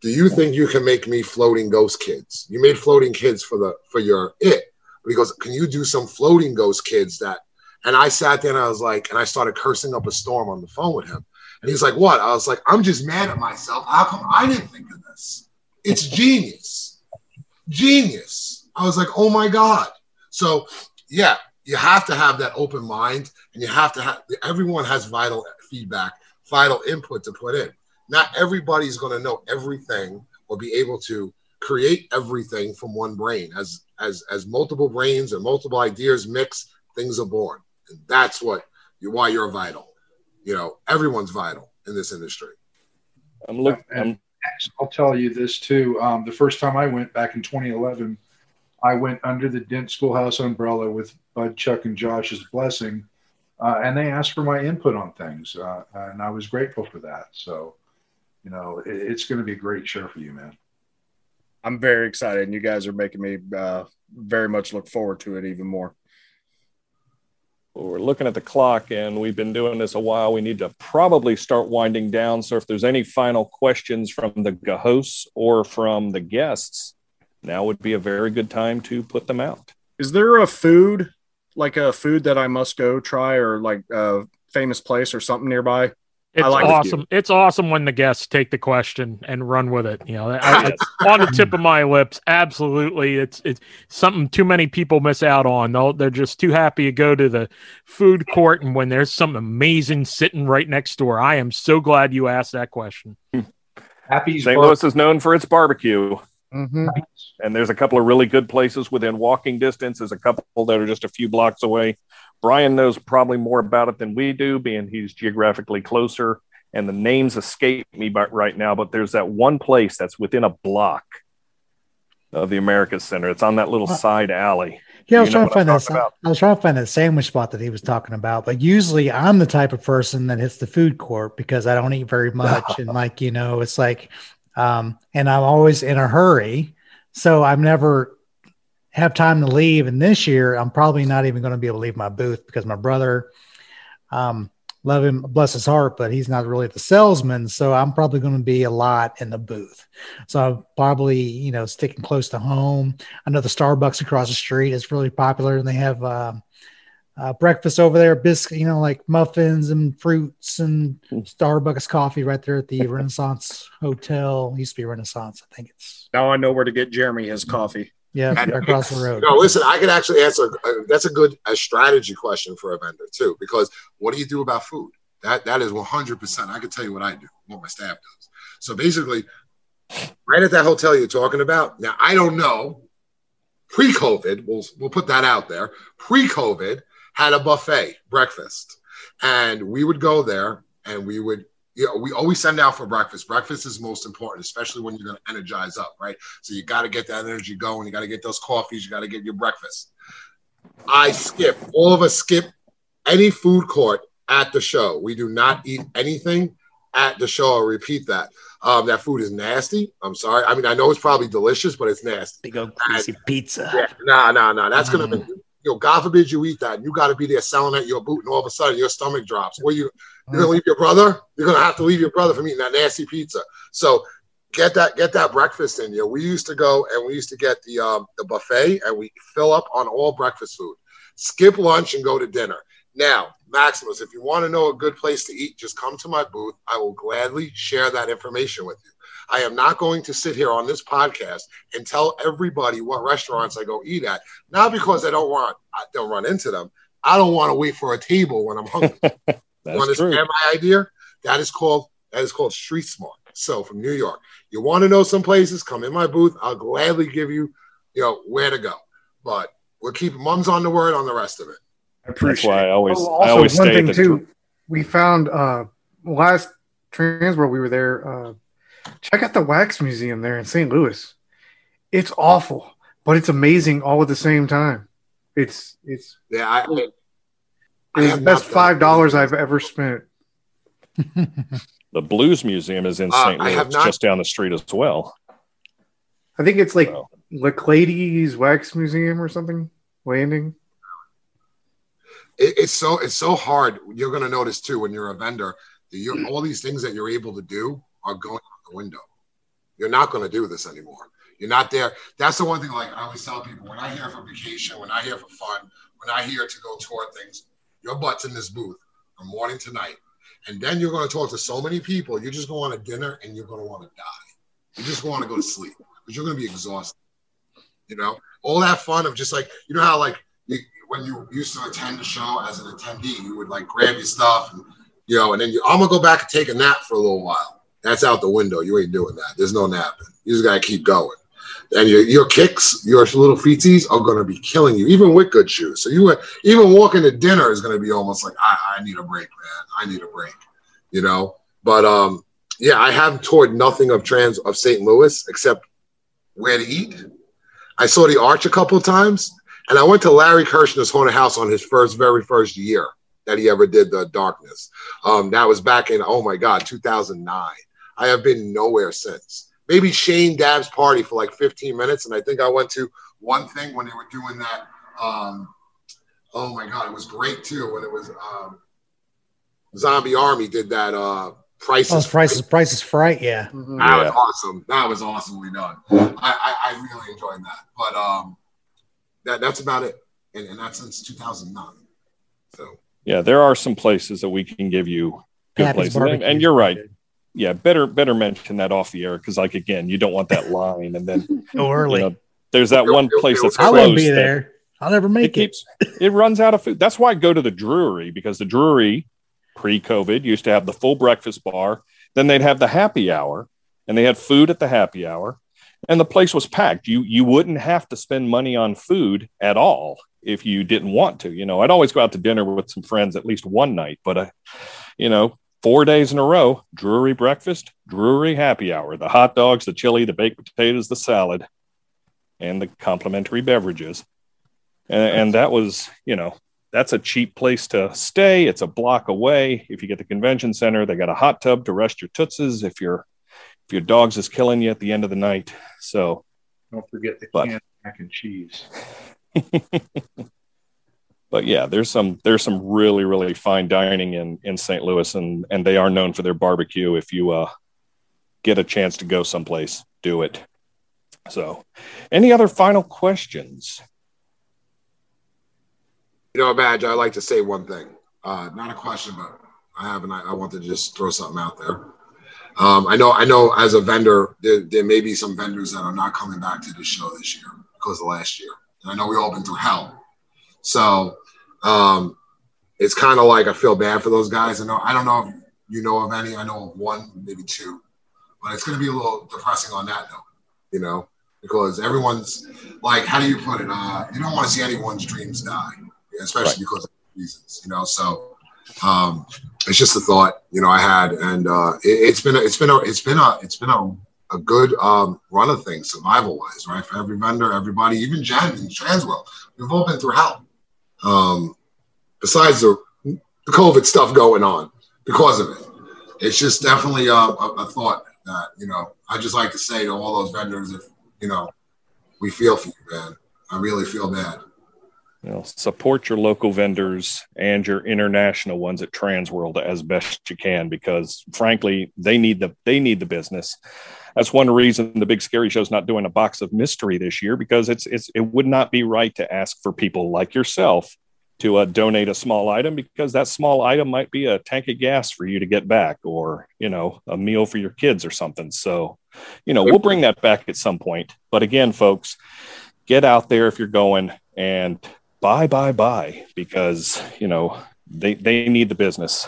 Do you think you can make me floating ghost kids? You made floating kids for the for your it. Because can you do some floating ghost kids that? And I sat there and I was like, and I started cursing up a storm on the phone with him. And he's like, what? I was like, I'm just mad at myself. How come I didn't think of this? It's genius. Genius. I was like, oh my God. So yeah, you have to have that open mind and you have to have everyone has vital feedback, vital input to put in not everybody's going to know everything or be able to create everything from one brain. As as as multiple brains and multiple ideas mix things are born. And that's what you why you're vital. You know everyone's vital in this industry. I'm looking and i'll tell you this too. Um, the first time i went back in 2011 i went under the dent schoolhouse umbrella with bud chuck and josh's blessing uh, and they asked for my input on things uh, and i was grateful for that. So you know, it, it's going to be a great show for you, man. I'm very excited, and you guys are making me uh, very much look forward to it even more. Well, we're looking at the clock, and we've been doing this a while. We need to probably start winding down. So, if there's any final questions from the hosts or from the guests, now would be a very good time to put them out. Is there a food, like a food that I must go try, or like a famous place or something nearby? It's like awesome. It's awesome when the guests take the question and run with it. You know, I, it's on the tip of my lips. Absolutely, it's it's something too many people miss out on. They'll, they're just too happy to go to the food court, and when there's something amazing sitting right next door, I am so glad you asked that question. Happy St. Louis is known for its barbecue. Mm-hmm. And there's a couple of really good places within walking distance. There's a couple that are just a few blocks away. Brian knows probably more about it than we do, being he's geographically closer. And the names escape me right now, but there's that one place that's within a block of the America Center. It's on that little side alley. Yeah, I was trying to find that. About? I was trying to find that sandwich spot that he was talking about. But usually, I'm the type of person that hits the food court because I don't eat very much, and like you know, it's like, um, and I'm always in a hurry, so I'm never have time to leave. And this year, I'm probably not even going to be able to leave my booth because my brother, um, love him, bless his heart, but he's not really the salesman. So I'm probably going to be a lot in the booth. So I'm probably, you know, sticking close to home. I know the Starbucks across the street is really popular and they have uh, uh, breakfast over there, biscuit, you know, like muffins and fruits and Starbucks coffee right there at the Renaissance Hotel. Used to be Renaissance, I think it's. Now I know where to get Jeremy his coffee. Yeah, right across the road. No, listen, I could actually answer. Uh, that's a good a strategy question for a vendor too, because what do you do about food? That that is one hundred percent. I can tell you what I do, what my staff does. So basically, right at that hotel you're talking about. Now I don't know. Pre-COVID, we'll we'll put that out there. Pre-COVID had a buffet breakfast, and we would go there and we would you know, we always send out for breakfast. Breakfast is most important, especially when you're going to energize up, right? So you got to get that energy going. You got to get those coffees. You got to get your breakfast. I skip. All of us skip any food court at the show. We do not eat anything at the show. I'll repeat that. Um, that food is nasty. I'm sorry. I mean, I know it's probably delicious, but it's nasty. Big old greasy pizza. Yeah, nah, nah, nah. That's gonna be you know, God forbid you eat that, and you got to be there selling at your boot, and all of a sudden your stomach drops. Or you you're gonna leave your brother. You're gonna have to leave your brother from eating that nasty pizza. So get that get that breakfast in you. We used to go and we used to get the um, the buffet, and we fill up on all breakfast food. Skip lunch and go to dinner. Now, Maximus, if you want to know a good place to eat, just come to my booth. I will gladly share that information with you. I am not going to sit here on this podcast and tell everybody what restaurants I go eat at. Not because I don't want I don't run into them. I don't want to wait for a table when I'm hungry. you understand my idea? That is called that is called street smart. So from New York, you want to know some places? Come in my booth. I'll gladly give you, you know, where to go. But we're keeping mums on the word on the rest of it. That's why I always Oh, I also, always one stay thing at the too, we found uh last trans Transworld we were there. Uh, check out the wax museum there in St. Louis. It's awful, but it's amazing all at the same time. It's it's Yeah, I, I, I it's the best five dollars I've ever spent. the Blues Museum is in Uh, St. I Louis, not- just down the street as well. I think it's like Laclede's Wax Museum or something. Landing. it, it's so it's so hard. You're going to notice too when you're a vendor you're, all these things that you're able to do are going out the window. You're not going to do this anymore. You're not there. That's the one thing. Like I always tell people, when I here for vacation, when I here for fun, when I here to go tour things, your butt's in this booth from morning to night, and then you're going to talk to so many people. You're just going to want a dinner and you're going to want to die. You just want to go to sleep because you're going to be exhausted. You know, all that fun of just like you know how like you, when you used to attend the show as an attendee, you would like grab your stuff, and, you know, and then you, I'm gonna go back and take a nap for a little while. That's out the window. You ain't doing that. There's no napping. You just gotta keep going. And your, your kicks, your little feeties are gonna be killing you, even with good shoes. So you even walking to dinner is gonna be almost like I, I need a break, man. I need a break. You know. But um, yeah, I have toured nothing of trans of St. Louis except where to eat. I saw the Arch a couple of times, and I went to Larry Kirchner's haunted house on his first, very first year that he ever did the Darkness. Um, that was back in oh my god, 2009. I have been nowhere since. Maybe Shane Dabb's party for like 15 minutes, and I think I went to one thing when they were doing that. Um, oh my god, it was great too when it was um, Zombie Army did that. Uh, Price Oh, is prices, prices, fright. Yeah. that was awesome. That was awesomely done. I, I, I really enjoyed that. But um, that that's about it, and, and that's since 2009. So Yeah, there are some places that we can give you good Pappy's places, and, and you're right. Yeah, better better mention that off the air because, like, again, you don't want that line, and then Go early. you know, there's that one place that's I won't be there. I'll never make it. keeps it runs out of food. That's why I go to the Drury because the Drury pre-COVID used to have the full breakfast bar. Then they'd have the happy hour, and they had food at the happy hour, and the place was packed. You you wouldn't have to spend money on food at all if you didn't want to. You know, I'd always go out to dinner with some friends at least one night, but I, you know, four days in a row, Drury breakfast, Drury happy hour, the hot dogs, the chili, the baked potatoes, the salad, and the complimentary beverages. And, and that was you know that's a cheap place to stay. It's a block away. If you get the convention center they got a hot tub to rest your tootsies if your if your dogs is killing you at the end of the night. So Don't forget the But- canned mac and cheese. but yeah, there's some there's some really really fine dining in in St. Louis, and and they are known for their barbecue. If you uh, get a chance to go someplace, do it. So, any other final questions? You know, Badge, I like to say one thing. Uh, not a question, but I have, and I, I want to just throw something out there. Um, I know, I know, as a vendor, there, there may be some vendors that are not coming back to the show this year because of last year. And I know we all been through hell. So um, it's kind of like I feel bad for those guys. I know I don't know if you know of any. I know of one, maybe two, but it's going to be a little depressing on that note, you know, because everyone's like, how do you put it? Uh, you don't want to see anyone's dreams die, especially right. because of reasons, you know. So um, it's just a thought, you know, I had, and uh, it, has been a, it's been a it's been a it's been a a good um, run of things survival wise, right? For every vendor, everybody, even Jen and Transworld, we've all been through hell. Um, besides the, the COVID stuff going on because of it, it's just definitely a, a, a thought that you know I just like to say to all those vendors, if you know, we feel for you, man. I really feel bad. You know, support your local vendors and your international ones at Transworld as best you can, because frankly, they need the they need the business that's one reason the big scary show is not doing a box of mystery this year because it's it's it would not be right to ask for people like yourself to uh, donate a small item because that small item might be a tank of gas for you to get back or you know a meal for your kids or something. So you know we'll bring that back at some point. But again folks get out there if you're going and buy buy buy because you know they they need the business.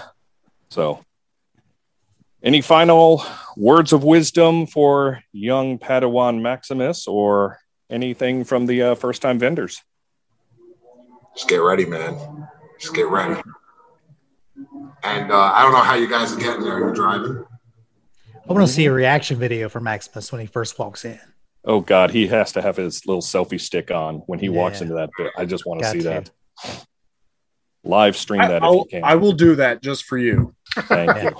So any final words of wisdom for young Padawan Maximus or anything from the uh, first time vendors? Just get ready, man. Just get ready. And uh, I don't know how you guys are getting there. You're driving. I want to see a reaction video for Maximus when he first walks in. Oh God, he has to have his little selfie stick on when he yeah. walks into that bit. I just want to see to. that. Live stream that I, if you can. I will do that just for you. Thank you.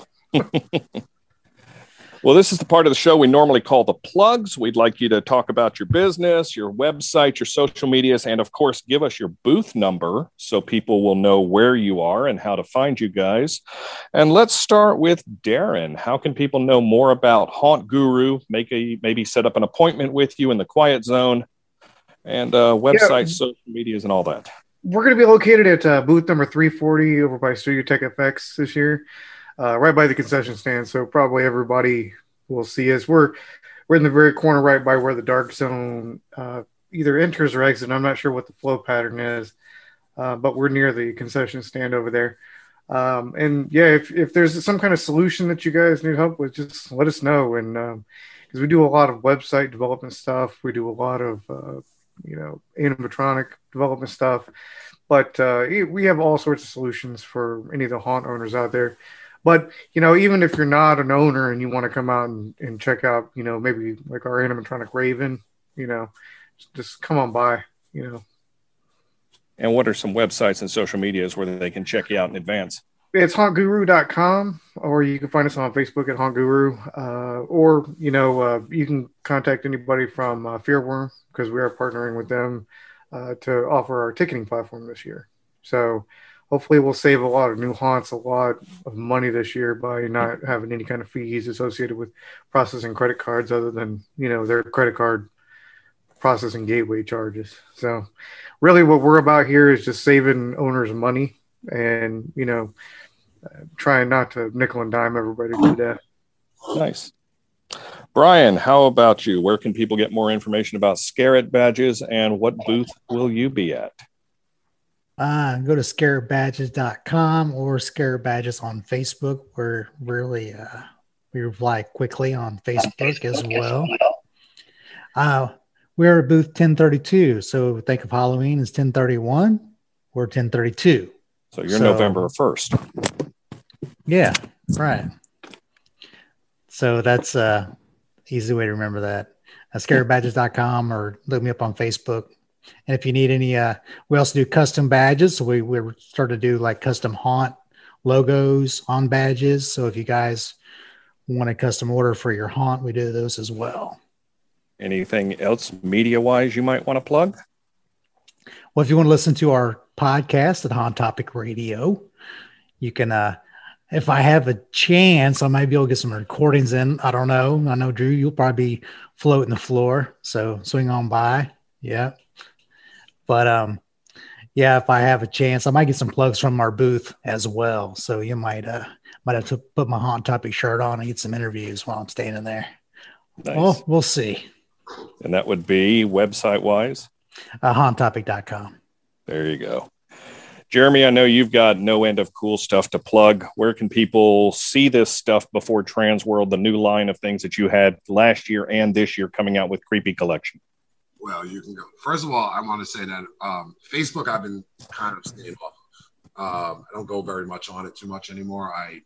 Well, this is the part of the show we normally call the plugs. We'd like you to talk about your business, your website, your social medias, and of course, give us your booth number so people will know where you are and how to find you guys. And let's start with Darren. How can people know more about Haunt Guru? Make a maybe set up an appointment with you in the quiet zone and uh, website, yeah. social medias, and all that. We're going to be located at uh, booth number 340 over by Studio Tech FX this year uh, right by the concession stand. So probably everybody will see us. We're we're in the very corner, right by where the dark zone uh, either enters or exits. I'm not sure what the flow pattern is, uh, but we're near the concession stand over there. Um, and yeah, if, if there's some kind of solution that you guys need help with, just let us know. And because um, we do a lot of website development stuff, we do a lot of uh, you know animatronic development stuff, but uh, we have all sorts of solutions for any of the haunt owners out there. But you know, even if you're not an owner and you want to come out and, and check out, you know, maybe like our animatronic Raven, you know, just come on by, you know. And what are some websites and social medias where they can check you out in advance? It's hauntguru.com, or you can find us on Facebook at hauntguru, uh, or you know, uh, you can contact anybody from uh, Fearworm because we are partnering with them uh, to offer our ticketing platform this year. So hopefully we'll save a lot of new haunts a lot of money this year by not having any kind of fees associated with processing credit cards other than you know their credit card processing gateway charges. So really what we're about here is just saving owners money and you know trying not to nickel and dime everybody to death. Nice. Brian how about you? Where can people get more information about Scarett badges and what booth will you be at uh, go to scarebadges.com or scarebadges on Facebook. We're really, uh, we reply quickly on Facebook as well. Uh, we're at booth 1032. So think of Halloween as 1031 or 1032. So you're so, November 1st. Yeah, right. So that's a easy way to remember that. Uh, scarebadges.com or look me up on Facebook. And if you need any, uh, we also do custom badges. So we, we're starting to do like custom haunt logos on badges. So if you guys want a custom order for your haunt, we do those as well. Anything else media wise you might want to plug? Well, if you want to listen to our podcast at Haunt Topic Radio. You can, uh, if I have a chance, I might be able to get some recordings in. I don't know. I know Drew, you'll probably be floating the floor, so swing on by. Yeah, but um, yeah, if I have a chance, I might get some plugs from our booth as well. So you might uh might have to put my haunt topic shirt on and get some interviews while I'm standing there. Nice. Well, we'll see. And that would be website wise? Uh, haunttopic.com. There you go. Jeremy, I know you've got no end of cool stuff to plug. Where can people see this stuff before Transworld, the new line of things that you had last year and this year coming out with Creepy Collection? Well, you can go. First of all, I want to say that um, Facebook, I've been kind of staying off of. Um, I don't go very much on it too much anymore. I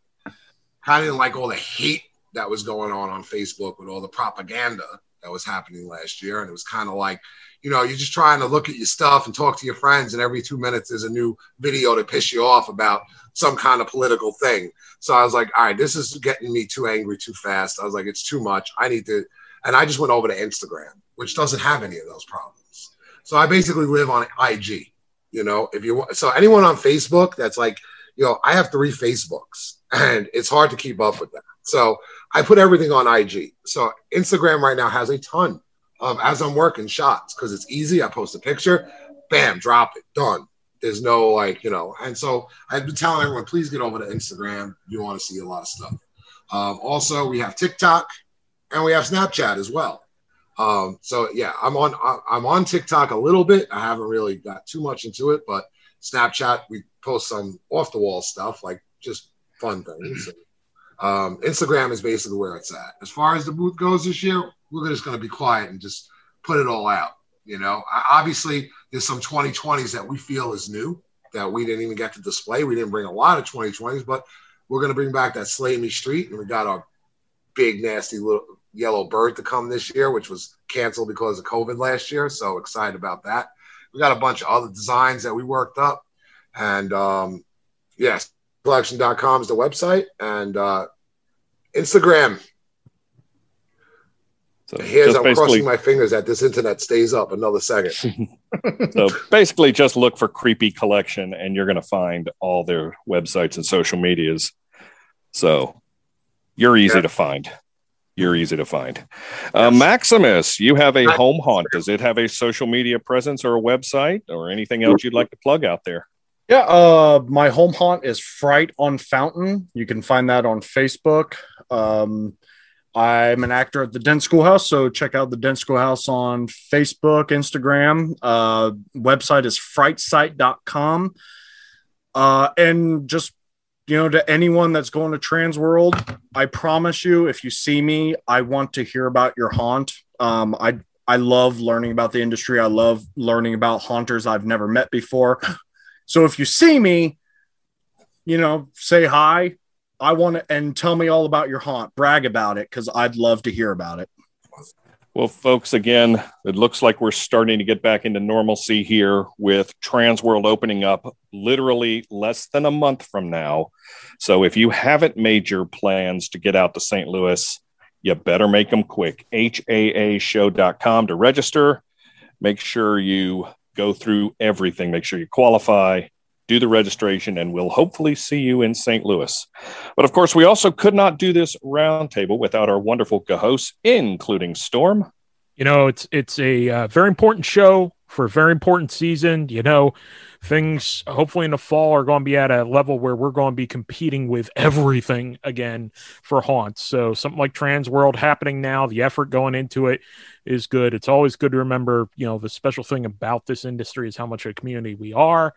kind of didn't like all the hate that was going on on Facebook with all the propaganda that was happening last year. And it was kind of like, you know, you're just trying to look at your stuff and talk to your friends, and every two minutes there's a new video to piss you off about some kind of political thing. So I was like, all right, this is getting me too angry too fast. I was like, it's too much. I need to, and I just went over to Instagram, which doesn't have any of those problems. So I basically live on IG. You know, if you want, so anyone on Facebook that's like, you know, I have three Facebooks, and it's hard to keep up with that. So I put everything on IG. So Instagram right now has a ton of as I'm working shots because it's easy. I post a picture, bam, drop it, done. There's no like, you know, and so I've been telling everyone, please get over to Instagram. You want to see a lot of stuff. Um, also, we have TikTok and we have Snapchat as well. Um, so yeah, I'm on I'm on TikTok a little bit. I haven't really got too much into it, but Snapchat we post some off the wall stuff like just fun things. Um, Instagram is basically where it's at. As far as the booth goes this year, we're just going to be quiet and just put it all out. You know, obviously there's some 2020s that we feel is new that we didn't even get to display. We didn't bring a lot of 2020s, but we're going to bring back that Slay Me Street, and we got our big nasty little yellow bird to come this year, which was canceled because of COVID last year. So excited about that. We got a bunch of other designs that we worked up, and um, yes, collection.com is the website, and uh, Instagram so Here's I'm crossing my fingers that this internet stays up another second. so basically, just look for Creepy Collection, and you're going to find all their websites and social medias. So you're easy yeah. to find. You're easy to find. Uh, Maximus, you have a home haunt. Does it have a social media presence or a website or anything else you'd like to plug out there? Yeah, uh, my home haunt is Fright on Fountain. You can find that on Facebook. Um, I'm an actor at the Dent Schoolhouse, so check out the Dent Schoolhouse on Facebook, Instagram. Uh, website is frightsite.com. Uh, and just, you know, to anyone that's going to Trans World, I promise you, if you see me, I want to hear about your haunt. Um, I I love learning about the industry. I love learning about haunters I've never met before. So if you see me, you know, say hi, I want to and tell me all about your haunt. Brag about it because I'd love to hear about it. Well, folks, again, it looks like we're starting to get back into normalcy here with Transworld opening up literally less than a month from now. So if you haven't made your plans to get out to St. Louis, you better make them quick. HAAshow.com to register. Make sure you go through everything, make sure you qualify do the registration, and we'll hopefully see you in St. Louis. But of course, we also could not do this roundtable without our wonderful co-hosts, including Storm. You know, it's it's a uh, very important show for a very important season. You know, things hopefully in the fall are going to be at a level where we're going to be competing with everything again for haunts. So something like Trans World happening now, the effort going into it is good. It's always good to remember, you know, the special thing about this industry is how much a community we are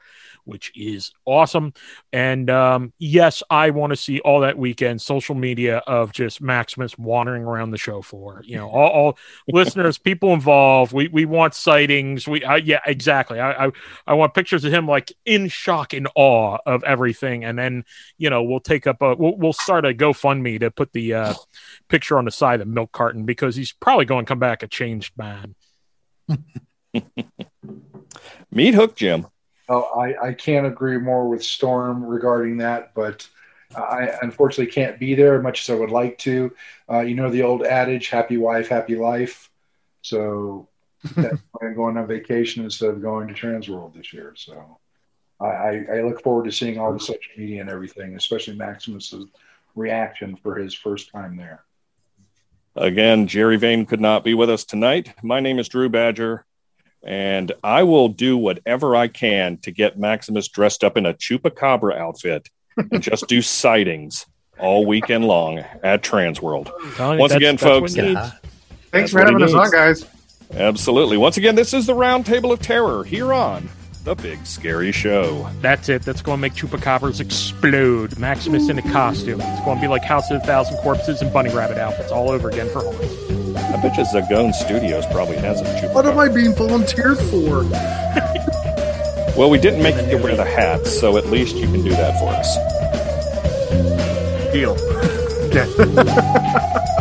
which is awesome. And um, yes, I want to see all that weekend social media of just Maximus wandering around the show floor. You know, all, all listeners, people involved. We we want sightings. We uh, yeah, exactly. I, I I want pictures of him like in shock and awe of everything, and then you know we'll take up a we'll, we'll start a GoFundMe to put the uh, picture on the side of the milk carton because he's probably going to come back a changed man. Meat hook, Jim. Oh, I, I can't agree more with Storm regarding that, but I unfortunately can't be there as much as I would like to. Uh, you know the old adage, happy wife, happy life. So that's why I'm going on vacation instead of going to Transworld this year. So I, I, I look forward to seeing all the social media and everything, especially Maximus's reaction for his first time there. Again, Jerry Vane could not be with us tonight. My name is Drew Badger, and I will do whatever I can to get Maximus dressed up in a chupacabra outfit and just do sightings all weekend long at Transworld. Once again, folks, Thanks for having us on, guys. Absolutely. Once again, this is the Round Table of Terror here on The Big Scary Show. That's it. That's going to make chupacabras explode. Maximus in a costume. It's going to be like House of a Thousand Corpses and bunny rabbit outfits all over again for Hans. I bet you Zagone Studios probably has a chupacabra. What am I being volunteered for? Well, we didn't make you get rid of the hats, so at least you can do that for us. Deal. Okay.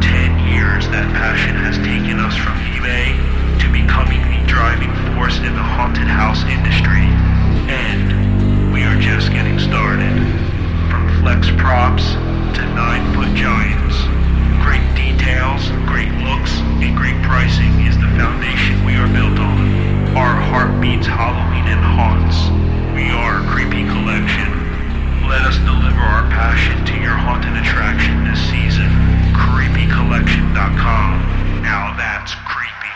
10 years, that passion has taken us from eBay to becoming the driving force in the haunted house industry. And we are just getting started. From flex props to 9 foot giants. Great details, great looks, and great pricing is the foundation we are built on. Our heart beats Halloween and haunts. We are a creepy collection. Let us deliver our passion to your haunted attraction this season. CreepyCollection.com. Now that's creepy.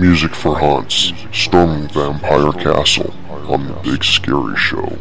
Music for Haunts, Storming Vampire Castle on The Big Scary Show.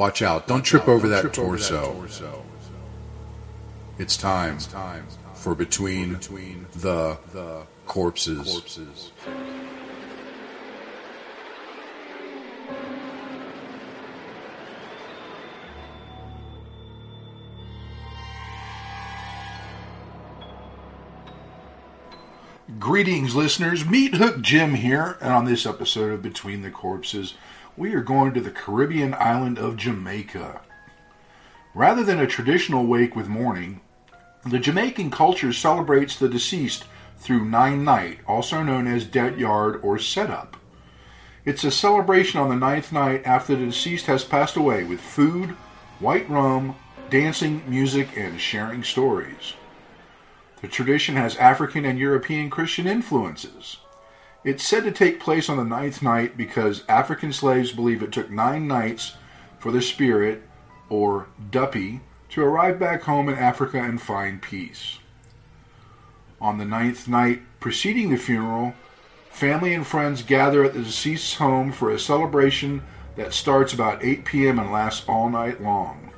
Watch out, don't trip over that torso. It's time for Between the Corpses. Greetings, listeners. Meat Hook Jim here, and on this episode of Between the Corpses, we are going to the Caribbean island of Jamaica. Rather than a traditional wake with mourning, the Jamaican culture celebrates the deceased through Nine Night, also known as Dead Yard or Setup. It's a celebration on the ninth night after the deceased has passed away with food, white rum, dancing, music, and sharing stories. The tradition has African and European Christian influences. It's said to take place on the ninth night because African slaves believe it took nine nights for the spirit, or duppy, to arrive back home in Africa and find peace. On the ninth night preceding the funeral, family and friends gather at the deceased's home for a celebration that starts about 8 p.m. and lasts all night long.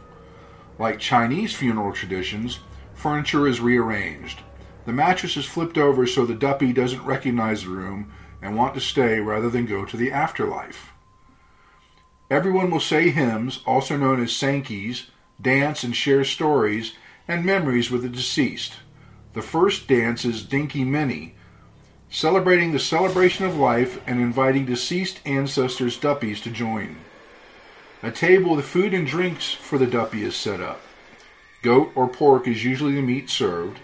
Like Chinese funeral traditions, furniture is rearranged. The mattress is flipped over so the duppy doesn't recognize the room and want to stay rather than go to the afterlife. Everyone will say hymns, also known as Sankeys, dance and share stories and memories with the deceased. The first dance is Dinki Mini, celebrating the celebration of life and inviting deceased ancestors' duppies to join. A table with food and drinks for the duppy is set up. Goat or pork is usually the meat served.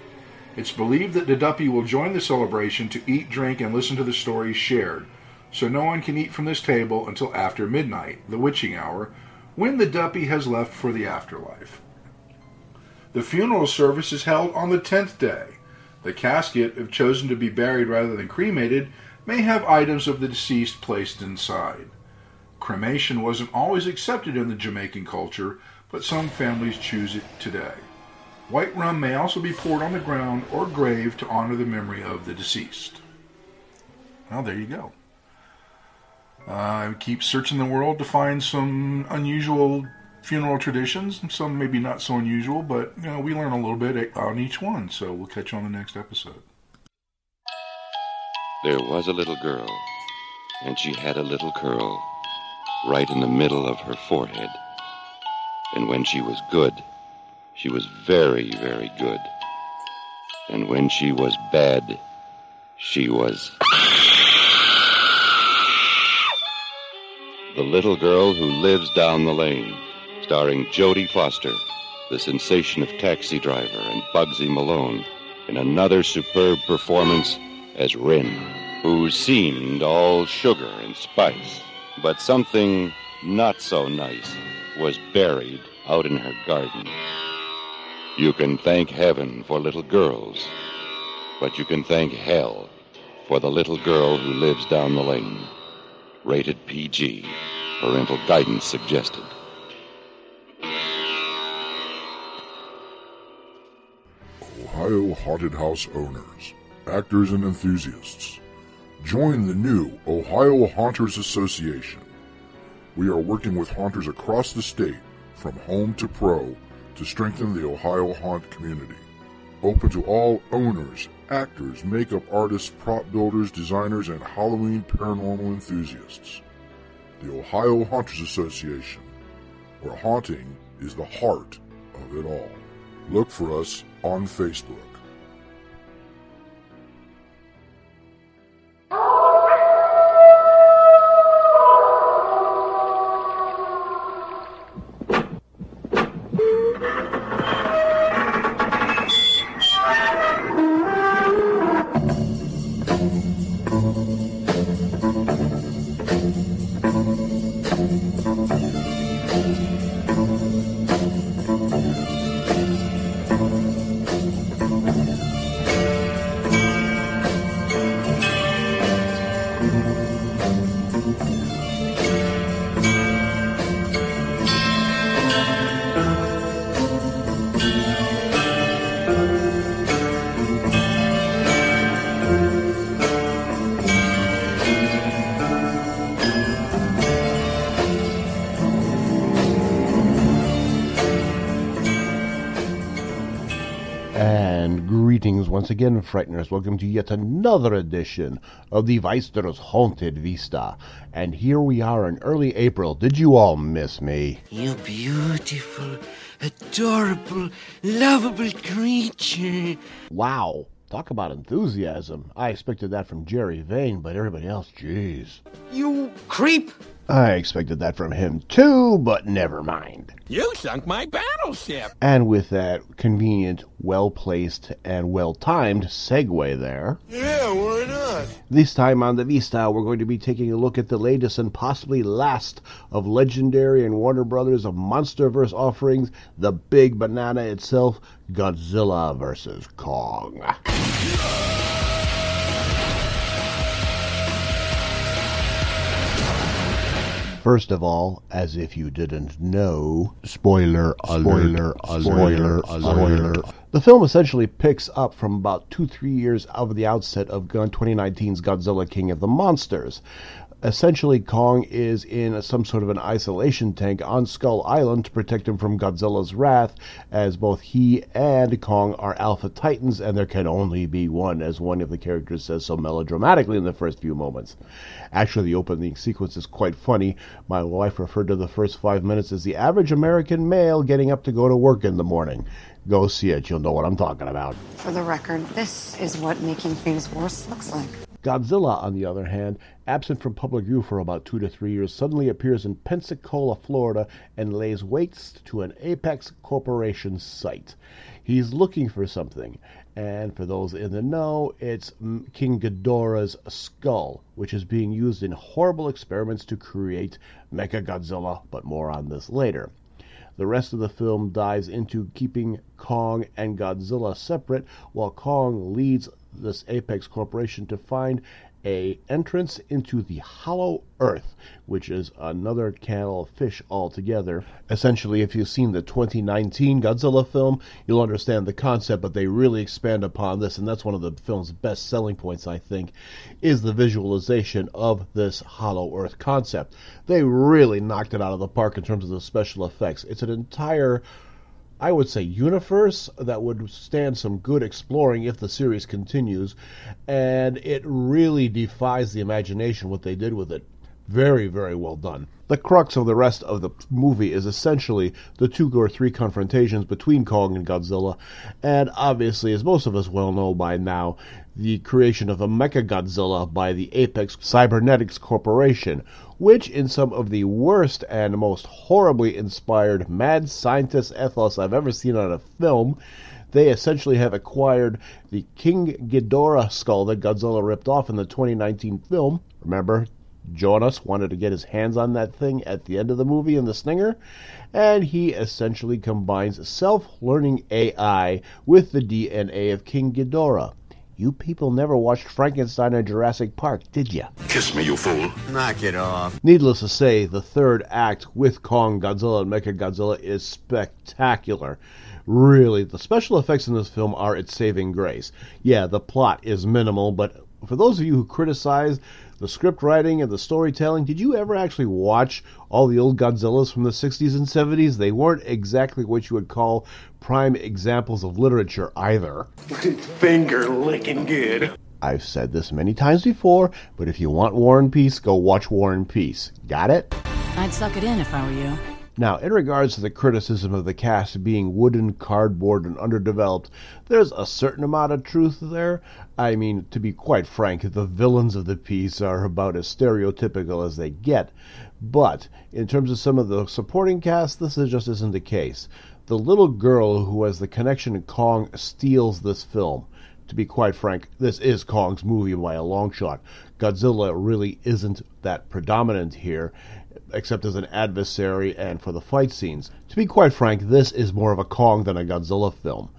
It's believed that the duppy will join the celebration to eat, drink, and listen to the stories shared, so no one can eat from this table until after midnight, the witching hour, when the duppy has left for the afterlife. The funeral service is held on the tenth day. The casket, if chosen to be buried rather than cremated, may have items of the deceased placed inside. Cremation wasn't always accepted in the Jamaican culture, but some families choose it today. White rum may also be poured on the ground or grave to honor the memory of the deceased. Well, there you go. Uh, I keep searching the world to find some unusual funeral traditions, some maybe not so unusual, but you know we learn a little bit on each one. So we'll catch you on the next episode. There was a little girl, and she had a little curl right in the middle of her forehead. And when she was good, she was very, very good. And when she was bad, she was. The Little Girl Who Lives Down the Lane, starring Jodie Foster, the sensation of Taxi Driver, and Bugsy Malone, in another superb performance as Rynn, who seemed all sugar and spice, but something not so nice was buried out in her garden. You can thank heaven for little girls, but you can thank hell for the little girl who lives down the lane. Rated PG. Parental guidance suggested. Ohio Haunted House owners, actors, and enthusiasts. Join the new Ohio Haunters Association. We are working with haunters across the state, from home to pro, to strengthen the Ohio haunt community. Open to all owners, actors, makeup artists, prop builders, designers, and Halloween paranormal enthusiasts. The Ohio Haunters Association, where haunting is the heart of it all. Look for us on Facebook. Again, Frighteners. Welcome to yet another edition of the Weister's Haunted Vista. And here we are in early April. Did you all miss me? You beautiful, adorable, lovable creature. Wow. Talk about enthusiasm. I expected that from Jerry Vane, but everybody else, jeez. You creep. I expected that from him too, but never mind. You sunk my battleship. And with that convenient, well placed, and well timed segue there, Yeah, why not? this time on the Vista, we're going to be taking a look at the latest and possibly last of Legendary and Warner Brothers of Monsterverse offerings, the big banana itself, Godzilla vs. Kong. First of all, as if you didn't know, spoiler alert, spoiler alert, spoiler. The film essentially picks up from about two, three years of the outset of 2019's Godzilla King of the Monsters. Essentially, Kong is in some sort of an isolation tank on Skull Island to protect him from Godzilla's wrath, as both he and Kong are alpha titans, and there can only be one, as one of the characters says so melodramatically in the first few moments. Actually, the opening sequence is quite funny. My wife referred to the first five minutes as the average American male getting up to go to work in the morning. Go see it, you'll know what I'm talking about. For the record, this is what making things worse looks like. Godzilla, on the other hand, absent from public view for about two to three years, suddenly appears in Pensacola, Florida, and lays waste to an Apex Corporation site. He's looking for something, and for those in the know, it's King Ghidorah's skull, which is being used in horrible experiments to create Mechagodzilla, but more on this later. The rest of the film dives into keeping Kong and Godzilla separate, while Kong leads this Apex Corporation to find a entrance into the Hollow Earth, which is another kettle of fish altogether. Essentially, if you've seen the 2019 Godzilla film, you'll understand the concept, but they really expand upon this, and that's one of the film's best selling points, I think, is the visualization of this Hollow Earth concept. They really knocked it out of the park in terms of the special effects. It's an entire I would say universe that would stand some good exploring if the series continues, and it really defies the imagination what they did with it. Very, very well done. The crux of the rest of the movie is essentially the two or three confrontations between Kong and Godzilla, and obviously, as most of us well know by now, the creation of a Mechagodzilla by the Apex Cybernetics Corporation, which, in some of the worst and most horribly inspired mad scientist ethos I've ever seen on a film, they essentially have acquired the King Ghidorah skull that Godzilla ripped off in the 2019 film. Remember, Jonas wanted to get his hands on that thing at the end of the movie in the Stinger, and he essentially combines self learning AI with the DNA of King Ghidorah. You people never watched Frankenstein or Jurassic Park, did you? Kiss me, you fool. Knock it off. Needless to say, the third act with Kong, Godzilla, and Mechagodzilla is spectacular. Really, the special effects in this film are its saving grace. Yeah, the plot is minimal, but for those of you who criticize the script writing and the storytelling, did you ever actually watch all the old Godzillas from the 60s and 70s? They weren't exactly what you would call prime examples of literature either. Finger licking good. I've said this many times before, but if you want War and Peace, go watch War and Peace. Got it? I'd suck it in if I were you. Now, in regards to the criticism of the cast being wooden, cardboard, and underdeveloped, there's a certain amount of truth there. I mean, to be quite frank, the villains of the piece are about as stereotypical as they get. But, in terms of some of the supporting cast, this just isn't the case. The little girl who has the connection to Kong steals this film. To be quite frank, this is Kong's movie by a long shot. Godzilla really isn't that predominant here, except as an adversary and for the fight scenes. To be quite frank, this is more of a Kong than a Godzilla film.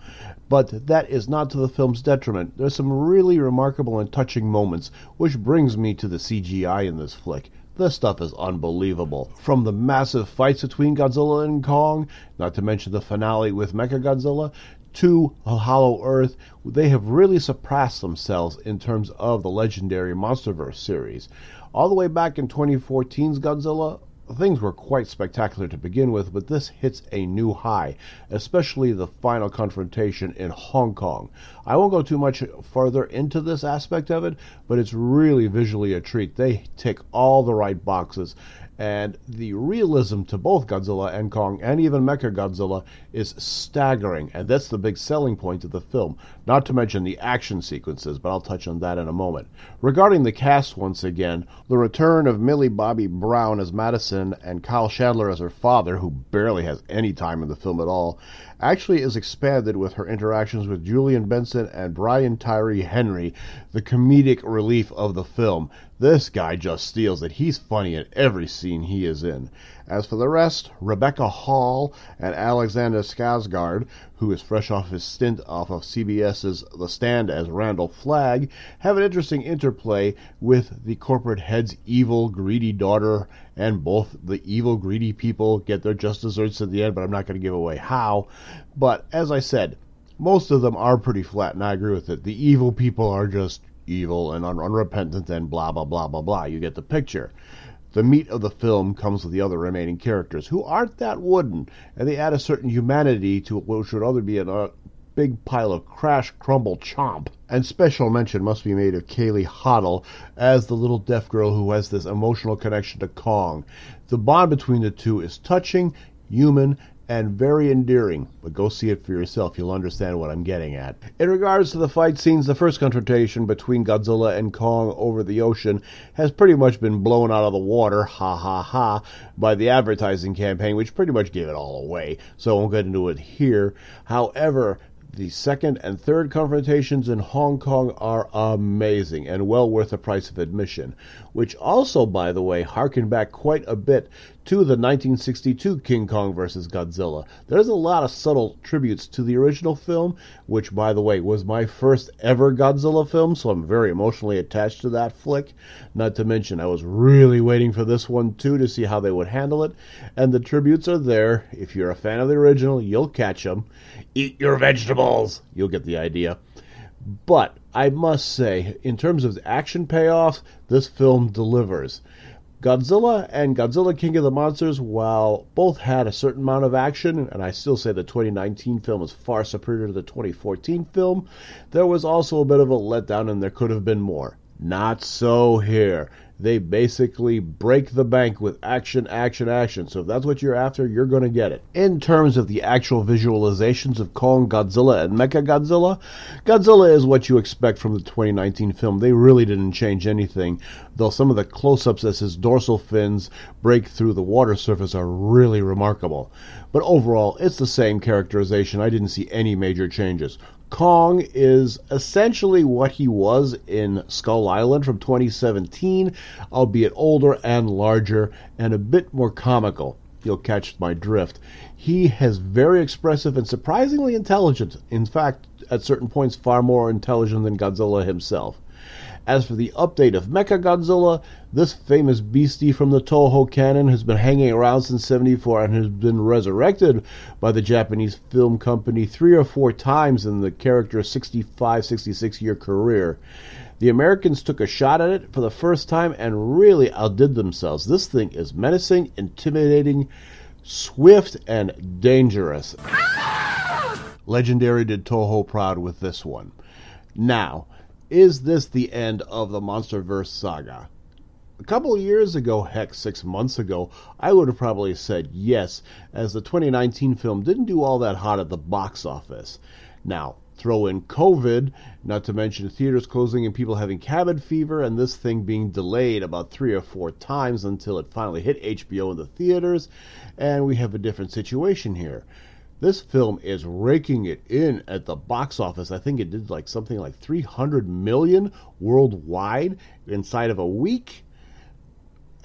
But that is not to the film's detriment. There's some really remarkable and touching moments, which brings me to the CGI in this flick. This stuff is unbelievable. From the massive fights between Godzilla and Kong, not to mention the finale with Mechagodzilla, to Hollow Earth, they have really surpassed themselves in terms of the legendary MonsterVerse series. All the way back in 2014's Godzilla, things were quite spectacular to begin with, but this hits a new high, especially the final confrontation in Hong Kong. I won't go too much further into this aspect of it, but it's really visually a treat. They tick all the right boxes, and the realism to both Godzilla and Kong and even Mecha Godzilla is staggering, and that's the big selling point of the film. Not to mention the action sequences, but I'll touch on that in a moment. Regarding the cast once again, the return of Millie Bobby Brown as Madison and Kyle Chandler as her father, who barely has any time in the film at all, actually is expanded with her interactions with Julian Dennison and Brian Tyree Henry, the comedic relief of the film. This guy just steals it. He's funny in every scene he is in. As for the rest, Rebecca Hall and Alexander Skarsgård, who is fresh off his stint off of CBS's The Stand as Randall Flagg, have an interesting interplay with the corporate head's evil, greedy daughter, and both the evil, greedy people get their just desserts at the end, but I'm not going to give away how. But as I said, most of them are pretty flat, and I agree with it. The evil people are just evil and un- unrepentant and blah, blah, blah, blah, blah. You get the picture. The meat of the film comes with the other remaining characters, who aren't that wooden, and they add a certain humanity to what should other be a big pile of crash crumble chomp. And special mention must be made of Kaylee Hottle as the little deaf girl who has this emotional connection to Kong. The bond between the two is touching, human, and very endearing, but go see it for yourself. You'll understand what I'm getting at. In regards to the fight scenes, the first confrontation between Godzilla and Kong over the ocean has pretty much been blown out of the water, ha ha ha, by the advertising campaign, which pretty much gave it all away, so I won't get into it here. However, the second and third confrontations in Hong Kong are amazing and well worth the price of admission, which also, by the way, harken back quite a bit to the 1962 King Kong vs. Godzilla. There's a lot of subtle tributes to the original film, which, by the way, was my first ever Godzilla film, so I'm very emotionally attached to that flick. Not to mention, I was really waiting for this one too to see how they would handle it, and the tributes are there. If you're a fan of the original, you'll catch them. Eat your vegetables! You'll get the idea. But I must say, in terms of action payoff, this film delivers. Godzilla and Godzilla King of the Monsters, while both had a certain amount of action, and I still say the 2019 film is far superior to the 2014 film, there was also a bit of a letdown and there could have been more. Not so here. They basically break the bank with action, action, action. So if that's what you're after, you're going to get it. In terms of the actual visualizations of Kong, Godzilla, and Mecha Godzilla, Godzilla is what you expect from the 2019 film. They really didn't change anything, though some of the close ups as his dorsal fins break through the water surface are really remarkable. But overall, it's the same characterization. I didn't see any major changes. Kong is essentially what he was in Skull Island from 2017, albeit older and larger and a bit more comical. You'll catch my drift. He has very expressive and surprisingly intelligent. In fact, at certain points, far more intelligent than Godzilla himself. As for the update of Mecha Godzilla, this famous beastie from the Toho canon has been hanging around since 74 and has been resurrected by the Japanese film company three or four times in the character's 65 66 year career. The Americans took a shot at it for the first time and really outdid themselves. This thing is menacing, intimidating, swift, and dangerous. Ah! Legendary did Toho proud with this one. Now, is this the end of the Monsterverse saga? A couple years ago, heck, six months ago, I would have probably said yes, as the 2019 film didn't do all that hot at the box office. Now, throw in COVID, not to mention theaters closing and people having cabin fever, and this thing being delayed about three or four times until it finally hit HBO in the theaters, and we have a different situation here. This film is raking it in at the box office. I think it did like something like 300 million worldwide inside of a week.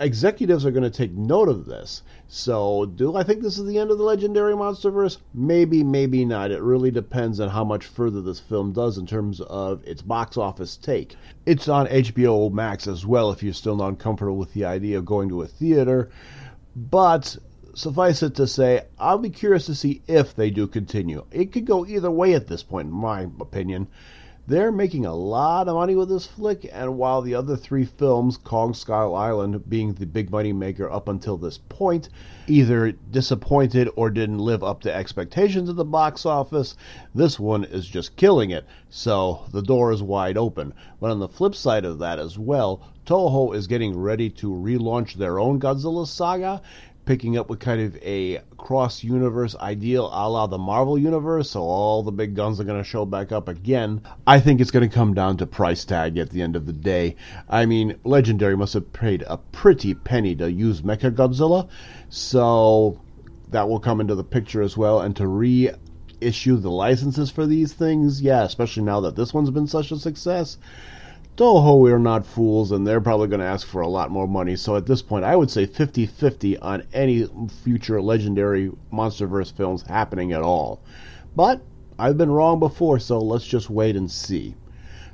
Executives are going to take note of this. So, do I think this is the end of the legendary Monsterverse? Maybe, maybe not. It really depends on how much further this film does in terms of its box office take. It's on HBO Max as well if you're still not comfortable with the idea of going to a theater. But suffice it to say, I'll be curious to see if they do continue. It could go either way at this point, in my opinion. They're making a lot of money with this flick, and while the other three films, Kong Skull Island being the big money maker up until this point, either disappointed or didn't live up to expectations at the box office, this one is just killing it. So the door is wide open. But on the flip side of that as well, Toho is getting ready to relaunch their own Godzilla saga, picking up with kind of a cross universe ideal a la the Marvel universe, so all the big guns are going to show back up again. I think it's going to come down to price tag at the end of the day. I mean, Legendary must have paid a pretty penny to use Mecha Godzilla, so that will come into the picture as well, and to reissue the licenses for these things, yeah, especially now that this one's been such a success. Toho are not fools, and they're probably going to ask for a lot more money. So at this point, I would say 50 50 on any future legendary Monsterverse films happening at all. But I've been wrong before, so let's just wait and see.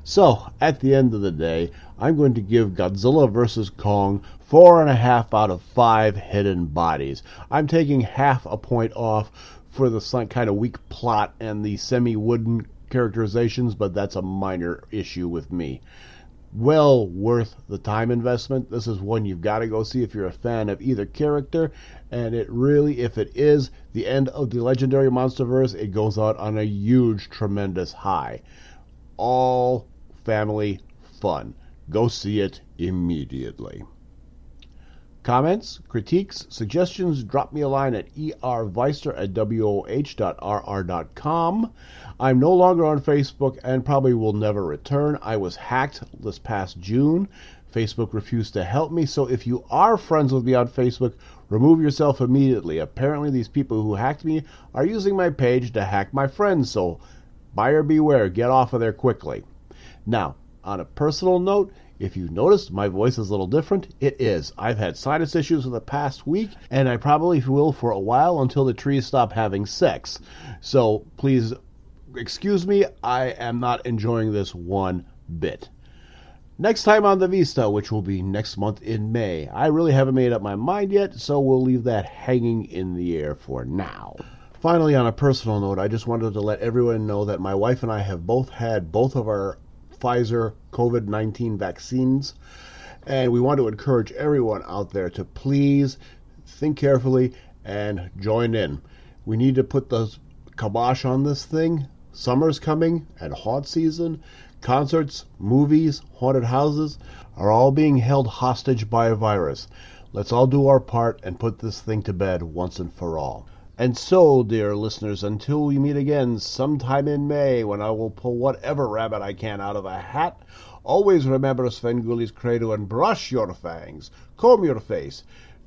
So, at the end of the day, I'm going to give Godzilla vs. Kong four and a half out of five hidden bodies. I'm taking half a point off for the kind of weak plot and the semi wooden characterizations, but that's a minor issue with me well worth the time investment. This is one you've got to go see if you're a fan of either character. And it really, if it is the end of the legendary Monsterverse, it goes out on a huge, tremendous high. All family fun. Go see it immediately. Comments, critiques, suggestions, drop me a line at erveister at woh.rr.com. I'm no longer on Facebook and probably will never return. I was hacked this past June. Facebook refused to help me, so if you are friends with me on Facebook, remove yourself immediately. Apparently, these people who hacked me are using my page to hack my friends, so buyer beware, get off of there quickly. Now, on a personal note, if you noticed my voice is a little different, it is. I've had sinus issues for the past week, and I probably will for a while until the trees stop having sex. So please excuse me, I am not enjoying this one bit. Next time on the Vista, which will be next month in May. I really haven't made up my mind yet, so we'll leave that hanging in the air for now. Finally, on a personal note, I just wanted to let everyone know that my wife and I have both had both of our Pfizer COVID 19 vaccines, and we want to encourage everyone out there to please think carefully and join in. We need to put the kibosh on this thing Summer's coming and haunt season. Concerts, movies, haunted houses are all being held hostage by a virus. Let's all do our part and put this thing to bed once and for all. And so, dear listeners, until we meet again sometime in May when I will pull whatever rabbit I can out of a hat, always remember Svengoolie's credo and brush your fangs, comb your face,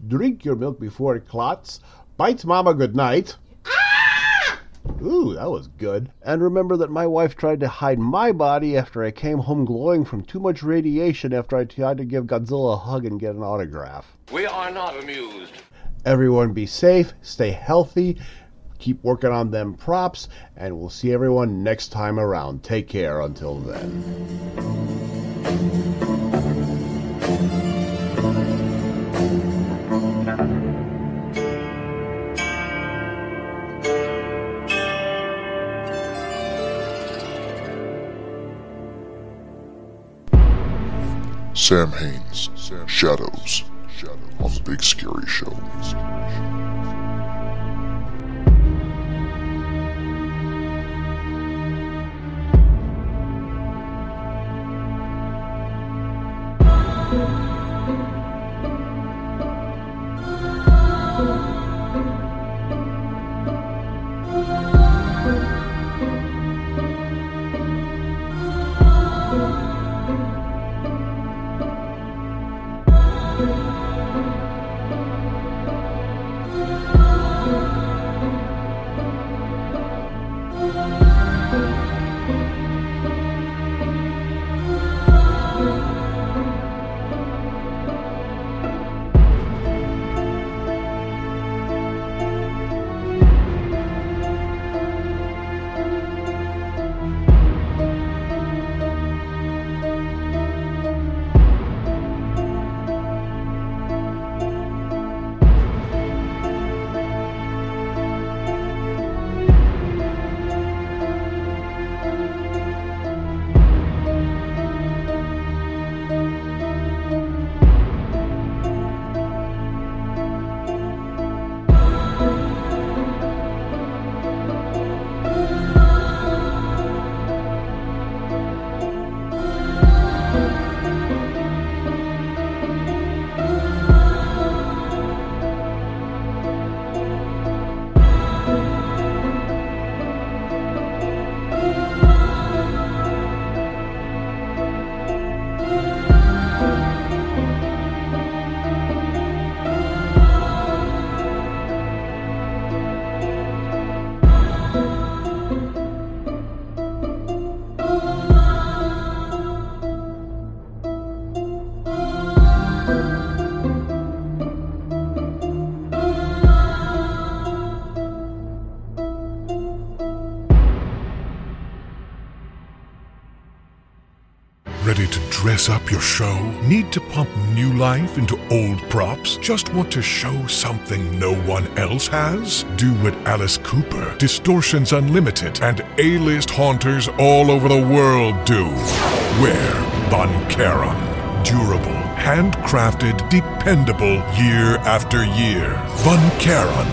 drink your milk before it clots, bite mama good night. Ah! Ooh, that was good. And remember that my wife tried to hide my body after I came home glowing from too much radiation after I tried to give Godzilla a hug and get an autograph. We are not amused. Everyone be safe, stay healthy, keep working on them props, and we'll see everyone next time around. Take care until then. Sam Haines, Shadows, on the Big Scary Show. Your show? Need to pump new life into old props? Just want to show something no one else has? Do what Alice Cooper, Distortions Unlimited, and A-list haunters all over the world do. Wear Von Charon. Durable, handcrafted, dependable year after year. Von Charon.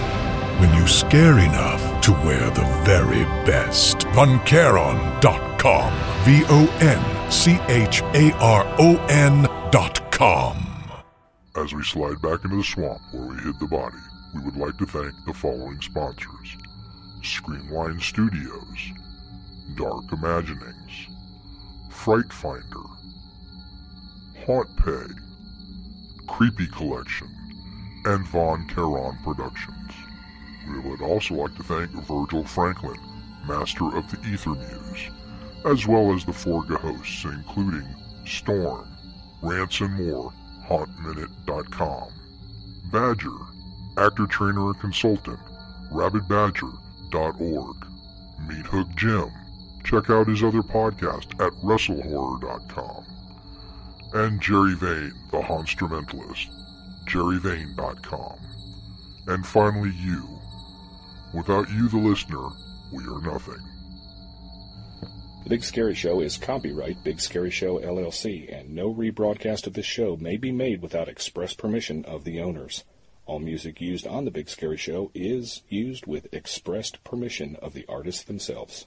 When you scare enough to wear the very best. VonCharon.com. V O N C H A R O N dot com. As we slide back into the swamp where we hid the body, we would like to thank the following sponsors Screamline Studios, Dark Imaginings, Fright Finder, Haunt Pay, Creepy Collection, and Von Charon Productions. We would also like to thank Virgil Franklin, master of the Ether Muse, as well as the Forga hosts, including Storm, Rants and More, HauntMinute.com, Badger, actor, trainer, and consultant, RabbitBadger.org, Meat Hook Jim. Check out his other podcast at WrestleHorror.com, and Jerry Vane, the Honstrumentalist, JerryVane.com, and finally you. Without you, the listener, we are nothing. The Big Scary Show is copyright Big Scary Show LLC, and no rebroadcast of this show may be made without express permission of the owners. All music used on The Big Scary Show is used with expressed permission of the artists themselves.